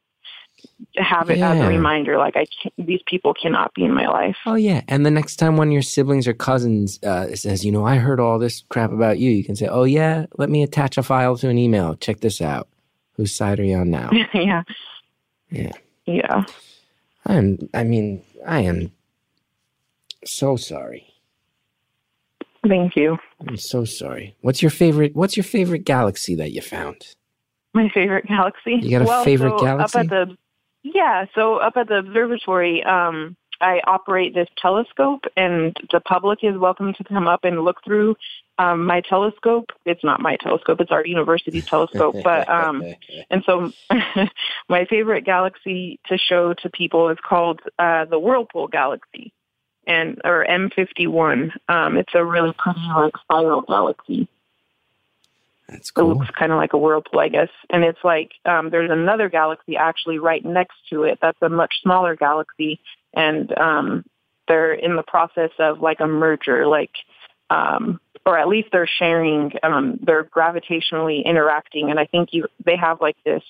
Speaker 4: have it as a reminder. Like I can't, these people cannot be in my life.
Speaker 1: Oh yeah, and the next time one of your siblings or cousins uh, says, "You know, I heard all this crap about you," you can say, "Oh yeah, let me attach a file to an email. Check this out. Whose side are you on now?"
Speaker 4: yeah.
Speaker 1: Yeah.
Speaker 4: Yeah.
Speaker 1: I'm. I mean, I am so sorry.
Speaker 4: Thank you.
Speaker 1: I'm so sorry. What's your favorite? What's your favorite galaxy that you found?
Speaker 4: My favorite galaxy.
Speaker 1: You got a
Speaker 4: well,
Speaker 1: favorite
Speaker 4: so
Speaker 1: galaxy?
Speaker 4: Up at the yeah, so up at the observatory, um, I operate this telescope, and the public is welcome to come up and look through um, my telescope. It's not my telescope; it's our university's telescope. But um, and so, my favorite galaxy to show to people is called uh, the Whirlpool Galaxy, and or M51. Um, it's a really pretty like spiral galaxy.
Speaker 1: That's cool.
Speaker 4: It looks kind of like a whirlpool, I guess. And it's like um, there's another galaxy actually right next to it. That's a much smaller galaxy, and um, they're in the process of like a merger, like, um, or at least they're sharing. Um, they're gravitationally interacting, and I think you they have like this.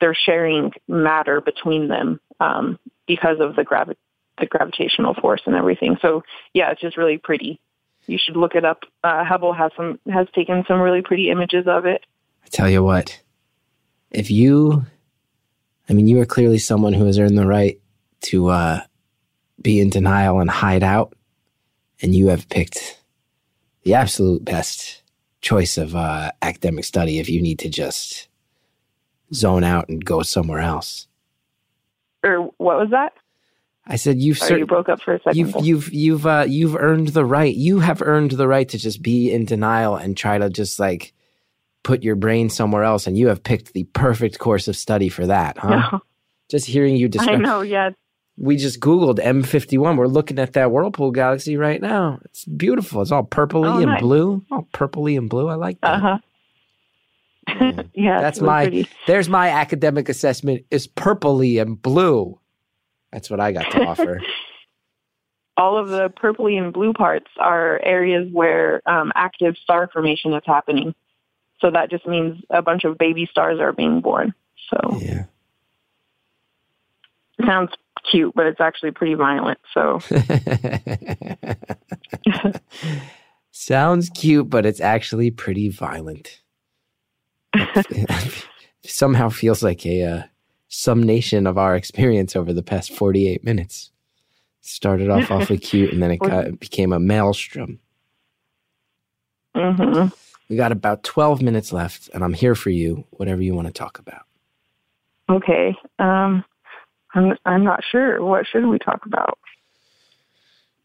Speaker 4: They're sharing matter between them um, because of the gravi- the gravitational force and everything. So yeah, it's just really pretty. You should look it up. Uh, Hubble has some has taken some really pretty images of it.
Speaker 1: I tell you what, if you, I mean, you are clearly someone who has earned the right to uh, be in denial and hide out, and you have picked the absolute best choice of uh, academic study if you need to just zone out and go somewhere else.
Speaker 4: Or what was that?
Speaker 1: I said you've
Speaker 4: Sorry, you broke up for a 2nd
Speaker 1: you've you've you've uh, you've earned the right. You have earned the right to just be in denial and try to just like put your brain somewhere else. And you have picked the perfect course of study for that, huh?
Speaker 4: No,
Speaker 1: Just hearing you
Speaker 4: I know. Yeah,
Speaker 1: We just Googled M51. We're looking at that whirlpool galaxy right now. It's beautiful. It's all purpley
Speaker 4: Oh,
Speaker 1: and
Speaker 4: nice.
Speaker 1: blue. All purpley and blue. I like that.
Speaker 4: uh huh.
Speaker 1: Yeah.
Speaker 4: yeah,
Speaker 1: That's my.
Speaker 4: pretty.
Speaker 1: There's my academic assessment. Is purpley and blue. That's what I got to offer.
Speaker 4: All of the purpley and blue parts are areas where um, active star formation is happening. So that just means a bunch of baby stars are being born. So
Speaker 1: Yeah.
Speaker 4: sounds cute, but it's actually pretty violent. So
Speaker 1: Sounds cute, but it's actually pretty violent. Somehow feels like a uh, summation of our experience over the past 48 minutes. Started off awfully cute and then it, got, it became a maelstrom.
Speaker 4: hmm
Speaker 1: We got about 12 minutes left, and I'm here for you, whatever you want to talk about.
Speaker 4: okay, um, I'm I'm not sure. What should we talk about?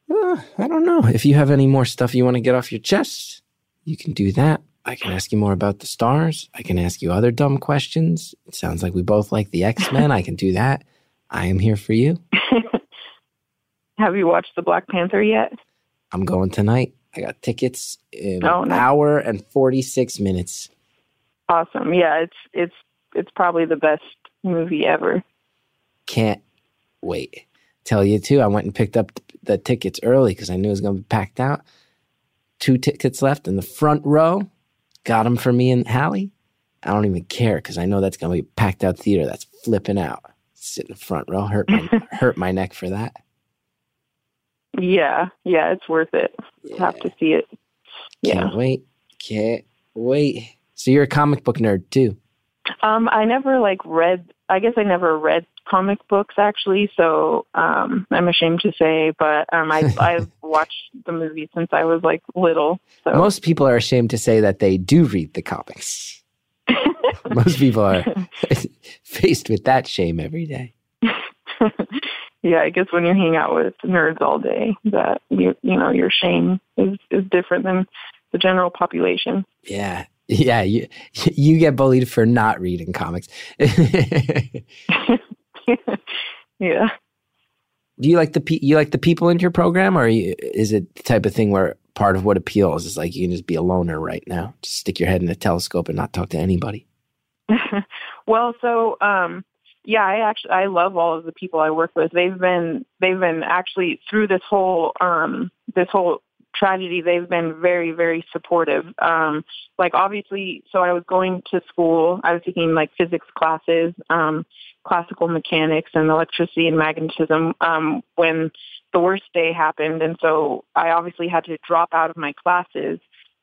Speaker 1: Uh, I don't know. If you have any more stuff you want to get off your chest, you can do that. I can ask you more about the stars. I can ask you other dumb questions. It sounds like we both like the X Men. I can do that. I am here for you.
Speaker 4: Have you watched the Black Panther yet?
Speaker 1: I'm going tonight. I got tickets in
Speaker 4: Oh,
Speaker 1: an
Speaker 4: nice.
Speaker 1: hour and 46 minutes.
Speaker 4: Awesome. Yeah, it's it's it's probably the best movie ever.
Speaker 1: Can't wait. tell you too. I went and picked up the tickets early because I knew it was going to be packed out. Two tickets left in the front row. Got them for me and Hallie. I don't even care because I know that's going to be packed out theater. That's flipping out. Sit in the front row. Hurt my hurt my neck for that.
Speaker 4: Yeah, yeah, it's worth it.
Speaker 1: Yeah.
Speaker 4: Have to see it. Yeah.
Speaker 1: Can't wait. Can't wait. So you're a comic book nerd too.
Speaker 4: Um, I never like read. I guess I never read comic books actually. So um, I'm ashamed to say, but um, I I've watched the movie since I was like little. So
Speaker 1: Most people are ashamed to say that they do read the comics. Most people are faced with that shame every day.
Speaker 4: yeah, I guess when you hang out with nerds all day, that you you know your shame is is different than the general population.
Speaker 1: Yeah. Yeah, you you get bullied for not reading comics. do you like the pe- you like the people in your program, or you, is it the type of thing where part of what appeals is like you can just be a loner right now, just stick your head in a telescope and not talk to anybody?
Speaker 4: well, so um yeah, I actually I love all of the people I work with. They've been they've been actually through this whole um this whole tragedy they've been very very supportive. Um like obviously so i was going to school i was taking like physics classes um classical mechanics and electricity and magnetism um when the worst day happened. And so i obviously had to drop out of my classes.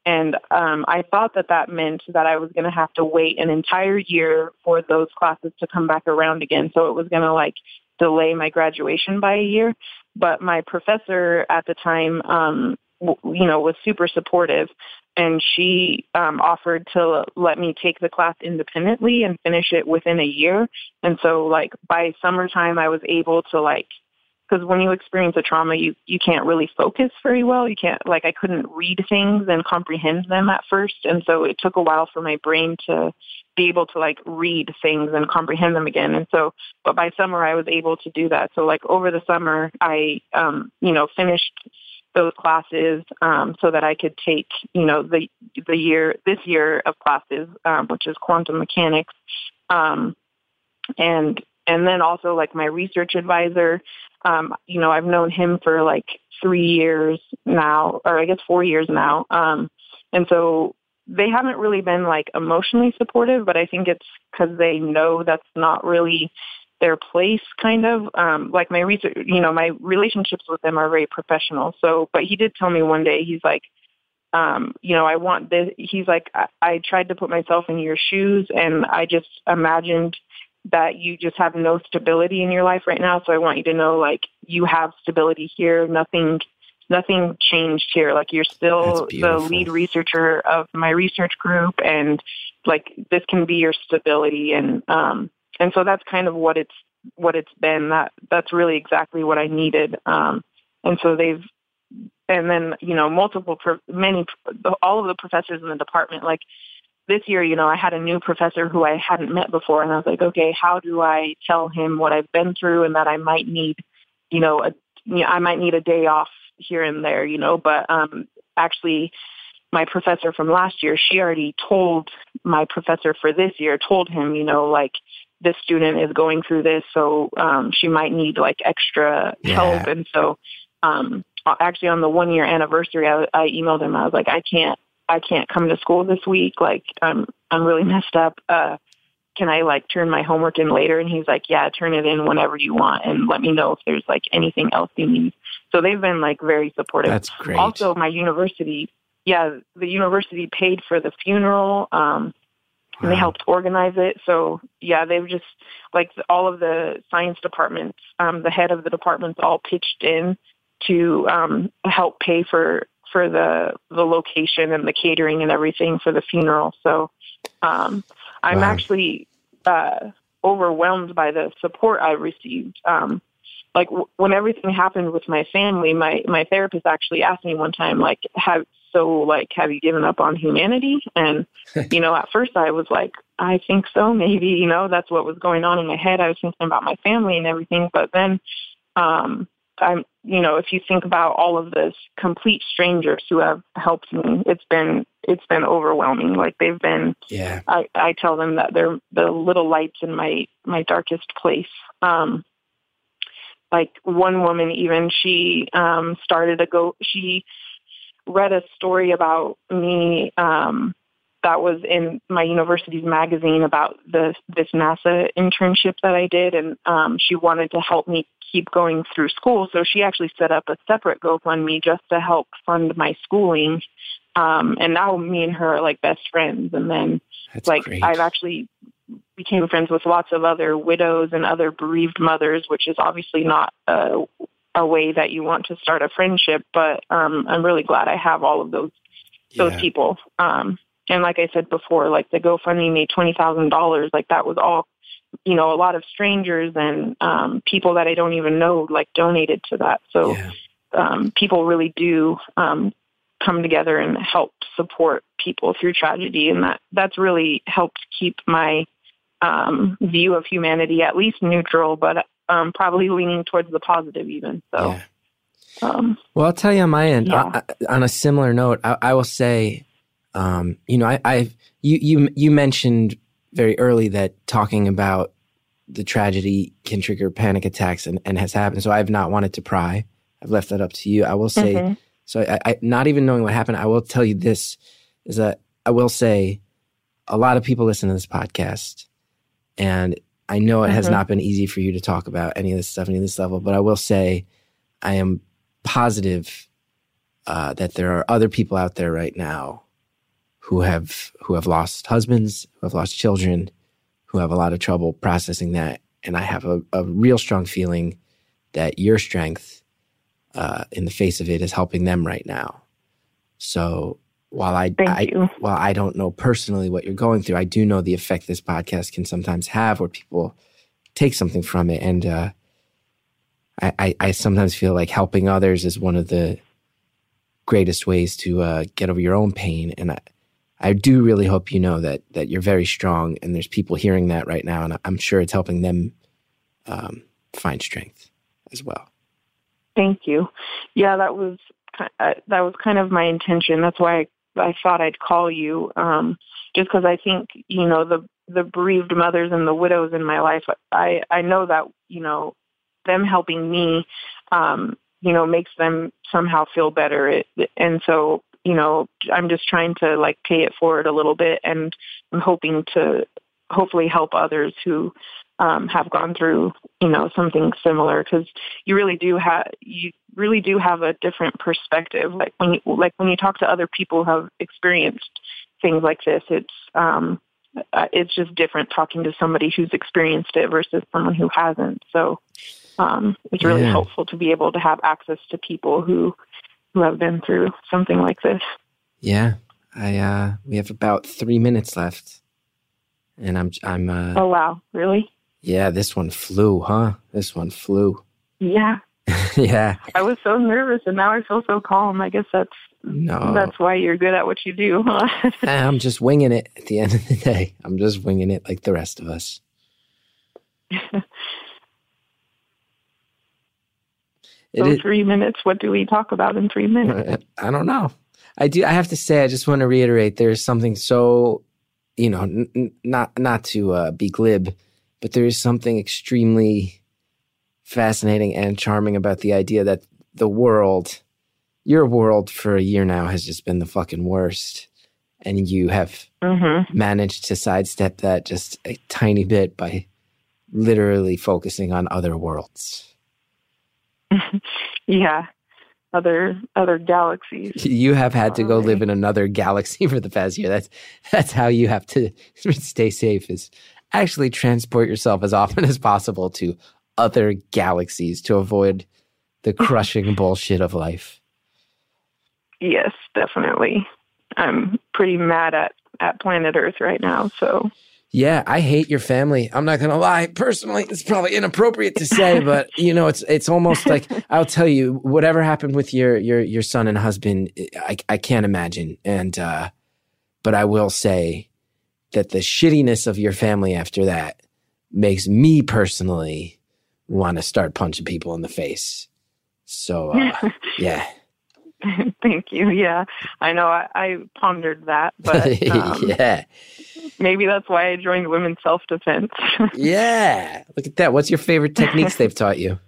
Speaker 4: And um i thought that that meant that i was going to have to wait an entire year for those classes to come back around again. So it was going to like delay my graduation by a year. But my professor at the time um you know, was super supportive. And she um, offered to let me take the class independently and finish it within a year. And so, like by summertime, I was able to like, because when you experience a trauma, you you can't really focus very well. You can't like I couldn't read things and comprehend them at first, and so it took a while for my brain to be able to like read things and comprehend them again. And so, but by summer, I was able to do that. So like over the summer, I um, you know finished those classes um, so that I could take, you know, the the year this year of classes, um, which is quantum mechanics, um, and and then also like my research advisor, um, you know, I've known him for like three years now, or I guess four years now, um, and so they haven't really been like emotionally supportive, but I think it's because they know that's not really their place kind of. Um like my research you know my relationships with them are very professional. So but he did tell me one day he's like um you know i want this he's like I, I tried to put myself in your shoes and i just imagined that you just have no stability in your life right now. So i want you to know like you have stability here. Nothing nothing changed here. Like you're still the lead researcher of my research group and like this can be your stability. And um and so that's kind of what it's what it's been. That that's really exactly what i needed. Um and so they've and then you know multiple many all of the professors in the department like this year you know i had a new professor who i hadn't met before and i was like okay how do i tell him what i've been through and that i might need you know a you know, i might need a day off here and there you know? But um actually my professor from last year she already told my professor for this year told him you know like this student is going through this, so um, she might need like extra
Speaker 1: Yeah.
Speaker 4: help. And so, um, actually, on the one year anniversary, I, I emailed him. I was like, I can't, I can't come to school this week. Like, I'm, I'm really messed up. Uh, can I like turn my homework in later? And he's like, yeah, turn it in whenever you want, and let me know if there's like anything else you need. So they've been like very supportive.
Speaker 1: That's great.
Speaker 4: Also, my university, yeah, the university paid for the funeral. Um, and they helped organize it. So yeah, they've just like all of the science departments, um, the head of the departments all pitched in to um, help pay for for the the location and the catering and everything for the funeral. So um, I'm
Speaker 1: Wow.
Speaker 4: actually uh, overwhelmed by the support I received. Um, like w- when everything happened with my family, my my therapist actually asked me one time, like, have so like have you given up on humanity? And you know, at first I was like, I think so, maybe. You know, that's what was going on in my head. I was thinking about my family and everything, but then, um, I'm, you know, if you think about all of this complete strangers who have helped me, it's been it's been overwhelming. Like they've been
Speaker 1: Yeah.
Speaker 4: I, I tell them that they're the little lights in my my darkest place. Um, like one woman even she um started a go she read a story about me um that was in my university's magazine about the this NASA internship that I did. And um she wanted to help me keep going through school. So she actually set up a separate GoFundMe just to help fund my schooling. Um and now me and her are like best friends. And then
Speaker 1: That's
Speaker 4: like
Speaker 1: great.
Speaker 4: I've actually became friends with lots of other widows and other bereaved mothers, which is obviously not a, a way that you want to start a friendship. But um, I'm really glad I have all of those those
Speaker 1: Yeah.
Speaker 4: people. Um, and like I said before, like the GoFundMe made twenty thousand dollars. Like that was all, you know, a lot of strangers and um, people that I don't even know like donated to that. So
Speaker 1: yeah.
Speaker 4: um, people really do um, come together and help support people through tragedy, and that that's really helped keep my um, view of humanity at least neutral, but um, probably leaning towards the positive even. So,
Speaker 1: yeah.
Speaker 4: um,
Speaker 1: Well, I'll tell you on my end.
Speaker 4: Yeah.
Speaker 1: I- on a similar note, I, I will say, um, you know, I, I you you you mentioned very early that talking about the tragedy can trigger panic attacks and, and has happened. So I have not wanted to pry. I've left that up to you. I will say,
Speaker 4: mhm.
Speaker 1: so I, I not even knowing what happened, I will tell you this is that I will say a lot of people listen to this podcast and I know it has
Speaker 4: Mhm.
Speaker 1: not been easy for you to talk about any of this stuff, any of this level, but I will say I am positive uh, that there are other people out there right now who have who have lost husbands, who have lost children, who have a lot of trouble processing that, and I have a, a real strong feeling that your strength uh, in the face of it is helping them right now. So while I,
Speaker 4: Thank
Speaker 1: I while I don't know personally what you're going through, I do know the effect this podcast can sometimes have where people take something from it. And uh, I, I, I sometimes feel like helping others is one of the greatest ways to uh, get over your own pain. And I, I do really hope you know that that you're very strong, and there's people hearing that right now, and I'm sure it's helping them um, find strength as well.
Speaker 4: Thank you. Yeah, that was uh, that was kind of my intention. That's why I, I thought I'd call you, um, just because I think you know the the bereaved mothers and the widows in my life. I I know that you know them helping me, um, you know, makes them somehow feel better. It, and so you know, I'm just trying to like pay it forward a little bit, and I'm hoping to hopefully help others who um, have gone through you know something similar because you really do have you really do have a different perspective. Like when you like when you talk to other people who have experienced things like this it's um uh, it's just different talking to somebody who's experienced it versus someone who hasn't. So um it's really
Speaker 1: Yeah.
Speaker 4: helpful to be able to have access to people who who have been through something like this.
Speaker 1: Yeah, I uh, we have about three minutes left, and I'm I'm uh,
Speaker 4: oh wow. Really
Speaker 1: yeah. This one flew, huh? This one flew.
Speaker 4: yeah
Speaker 1: yeah.
Speaker 4: i was so nervous and now i feel so calm i guess that's
Speaker 1: No,
Speaker 4: that's why you're good at what you do huh
Speaker 1: I'm just winging it. At the end of the day, I'm just winging it like the rest of us.
Speaker 4: So
Speaker 1: is-
Speaker 4: three minutes. What do we talk about in three minutes?
Speaker 1: I don't know. I do. I have to say, I just want to reiterate. There's something so, you know, n- not not to uh, be glib, but there is something extremely fascinating and charming about the idea that the world, your world, for a year now has just been the fucking worst, and you have
Speaker 4: Mm-hmm.
Speaker 1: managed to sidestep that just a tiny bit by literally focusing on other worlds.
Speaker 4: Yeah, other other galaxies.
Speaker 1: You have had to go live in another galaxy for the past year. That's that's how you have to stay safe. Is actually transport yourself as often as possible to other galaxies to avoid the crushing bullshit of life.
Speaker 4: Yes, definitely. I'm pretty mad at at planet Earth right now. So
Speaker 1: Yeah, I hate your family. I'm not gonna lie. Personally, it's probably inappropriate to say, but you know, it's it's almost like I'll tell you whatever happened with your your your son and husband. I I can't imagine, and uh, but I will say that the shittiness of your family after that makes me personally want to start punching people in the face. So uh, yeah,
Speaker 4: thank you. Yeah, I know. I, I pondered that, but um,
Speaker 1: yeah,
Speaker 4: maybe that's why I joined Women's Self Defense.
Speaker 1: yeah. Look at that. What's your favorite techniques they've taught you?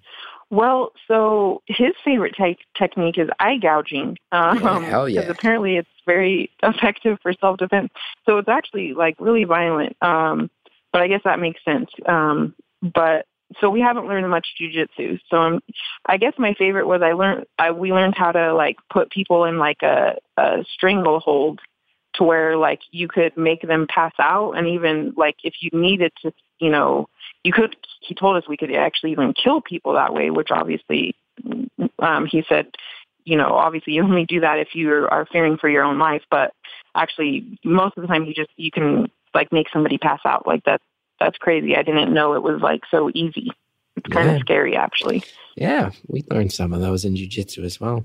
Speaker 4: Well, so his favorite te- technique is eye gouging. Um,
Speaker 1: Yeah, hell yeah.
Speaker 4: Because apparently it's very effective for self defense. So it's actually like really violent. Um, but I guess that makes sense. Um, but so we haven't learned much jujitsu. So um, I guess my favorite was I learned I, we learned how to like put people in like a, a stranglehold to where like you could make them pass out, and even like if you needed to, you know, you could. He told us we could actually even kill people that way, which obviously um, he said, you know, obviously you only do that if you are fearing for your own life. But actually, most of the time, you just you can like make somebody pass out. Like that. That's crazy. I didn't know it was like so easy. It's kind
Speaker 1: Yeah.
Speaker 4: of scary, actually.
Speaker 1: Yeah, we learned some of those in jujitsu as well.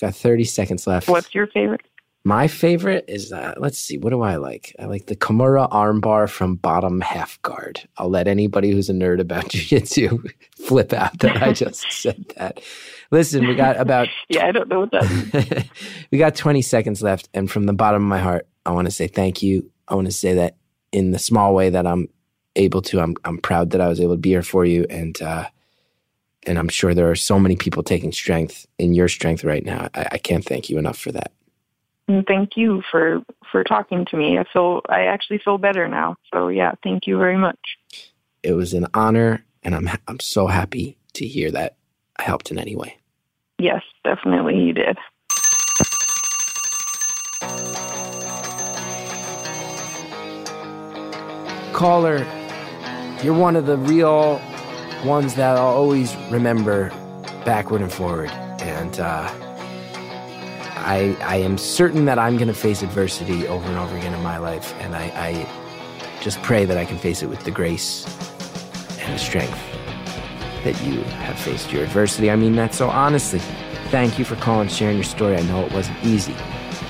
Speaker 1: Got 30 seconds left.
Speaker 4: What's your favorite?
Speaker 1: My favorite is, uh, let's see, what do I like? I like the Kimura armbar from bottom half guard. I'll let anybody who's a nerd about jujitsu flip out that I just said that. Listen, we got about
Speaker 4: Yeah, I don't know what that.
Speaker 1: we got 20 seconds left. And from the bottom of my heart, I want to say thank you. I want to say that in the small way that I'm able to, I'm, I'm proud that I was able to be here for you. And, uh, and I'm sure there are so many people taking strength in your strength right now. I, I can't thank you enough for that.
Speaker 4: And thank you for for talking to me. I feel I actually feel better now. So yeah, thank you very much.
Speaker 1: It was an honor, and I'm I'm so happy to hear that I helped in any way.
Speaker 4: Yes, definitely you did.
Speaker 1: Caller, you're one of the real ones that I'll always remember backward and forward, and uh, I I am certain that I'm going to face adversity over and over again in my life, and I, I just pray that I can face it with the grace and the strength that you have faced your adversity. I mean that so honestly. Thank you for calling, sharing your story. I know it wasn't easy.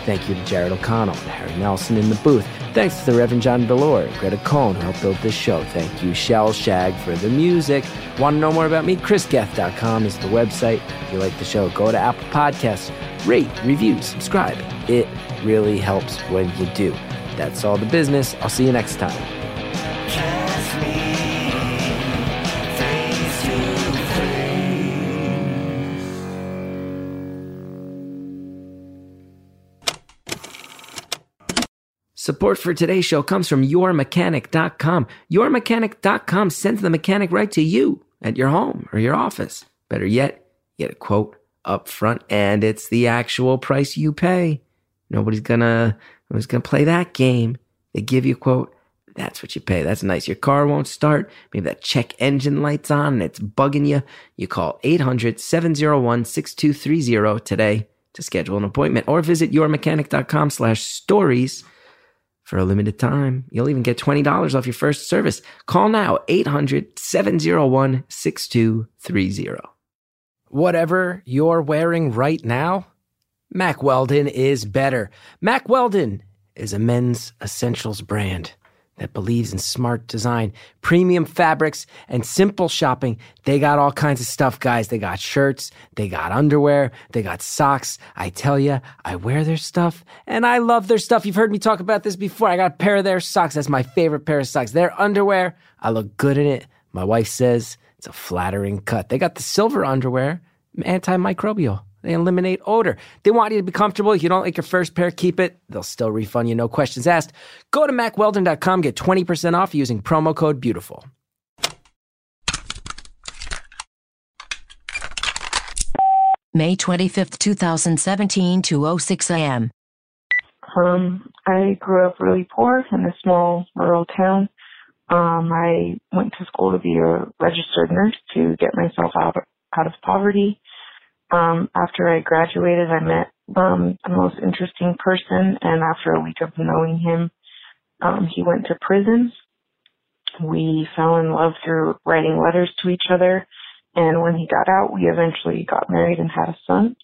Speaker 1: Thank you to Jared O'Connell and Harry Nelson in the booth. Thanks to the Reverend John and Greta Cohn who helped build this show. Thank you, Shellshag, for the music. Want to know more about me? ChrisGeth.com is the website. If you like the show, go to Apple Podcasts, rate, review, subscribe. It really helps when you do. That's all the business. I'll see you next time. Support for today's show comes from yourmechanic.com. Yourmechanic.com sends the mechanic right to you at your home or your office. Better yet, get a quote up front and it's the actual price you pay. Nobody's gonna nobody's gonna play that game. They give you a quote, that's what you pay. That's nice. Your car won't start. Maybe that check engine light's on and it's bugging you. You call 800-701-6230 today to schedule an appointment or visit yourmechanic.com slash stories for a limited time. You'll even get $20 off your first service. Call now 800 701 6230. Whatever you're wearing right now, Mack Weldon is better. Mack Weldon is a men's essentials brand that believes in smart design, premium fabrics, and simple shopping. They got all kinds of stuff, guys. They got shirts, they got underwear, they got socks. I tell you, I wear their stuff and I love their stuff. You've heard me talk about this before. I got a pair of their socks. That's my favorite pair of socks. Their underwear, I look good in it. My wife says it's a flattering cut. They got the silver underwear, antimicrobial. They eliminate odor. They want you to be comfortable. If you don't like your first pair, keep it. They'll still refund you, no questions asked. Go to mackweldon.com, get 20% off using promo code BEAUTIFUL.
Speaker 5: May 25th, 2017 to 06 a.m.
Speaker 4: Um, I grew up really poor in a small rural town. Um, I went to school to be a registered nurse to get myself out out of poverty. Um, after I graduated, I met um, the most interesting person, and after a week of knowing him, um, he went to prison. We fell in love through writing letters to each other, and when he got out, we eventually got married and had a son.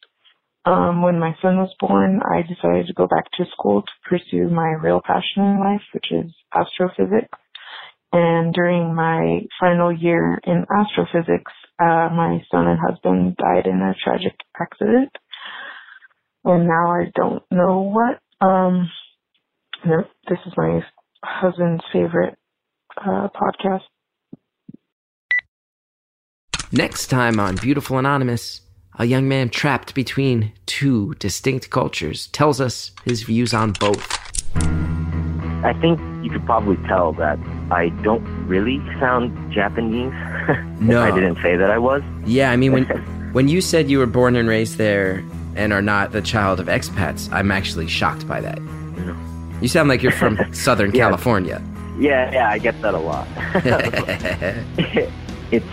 Speaker 4: Um, when my son was born, I decided to go back to school to pursue my real passion in life, which is astrophysics. And during my final year in astrophysics, uh, my son and husband died in a tragic accident. And now I don't know what. Um, no, this is my husband's favorite uh, podcast.
Speaker 1: Next time on Beautiful Anonymous, a young man trapped between two distinct cultures tells us his views on both.
Speaker 6: I think you could probably tell that I don't really sound Japanese.
Speaker 1: No.
Speaker 6: I didn't say that I was.
Speaker 1: Yeah, I mean, when, when you said you were born and raised there and are not the child of expats, I'm actually shocked by that. You sound like you're from Southern
Speaker 6: Yeah.
Speaker 1: California.
Speaker 6: Yeah, yeah, I get that a lot. it's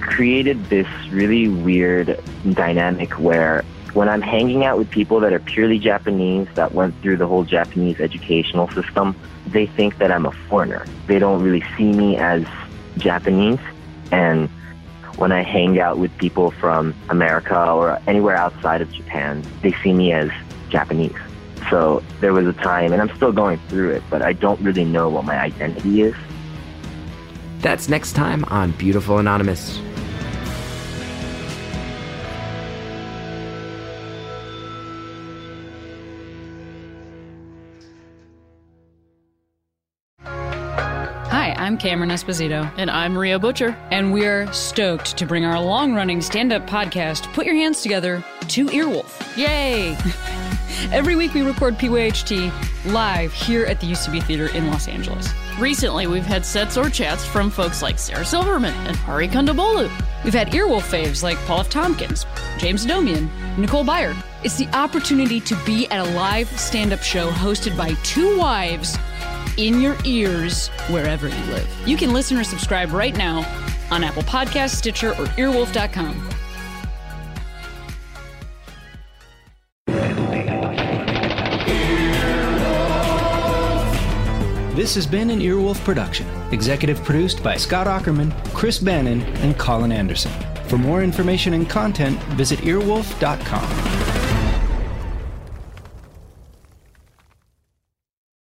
Speaker 6: created this really weird dynamic where when I'm hanging out with people that are purely Japanese that went through the whole Japanese educational system, they think that I'm a foreigner. They don't really see me as Japanese. And when I hang out with people from America or anywhere outside of Japan, they see me as Japanese. So there was a time, and I'm still going through it, but I don't really know what my identity is.
Speaker 1: That's next time on Beautiful Anonymous.
Speaker 7: I'm Cameron Esposito,
Speaker 8: And I'm Rhea Butcher.
Speaker 7: and we're stoked to bring our long running stand up podcast, Put Your Hands Together, to Earwolf.
Speaker 8: Yay!
Speaker 7: Every week we record PYHT live here at the UCB Theater in Los Angeles.
Speaker 8: Recently, we've had sets or chats from folks like Sarah Silverman and Hari Kondabolu.
Speaker 7: We've had Earwolf faves like Paul F. Tompkins, James Adomian, Nicole Byer. It's the opportunity to be at a live stand up show hosted by two wives in your ears wherever you live. You can listen or subscribe right now on Apple Podcasts, Stitcher, or earwolf.com.
Speaker 9: This has been an Earwolf production, executive produced by Scott Aukerman, Chris Bannon, and Colin Anderson. For more information and content, visit earwolf.com.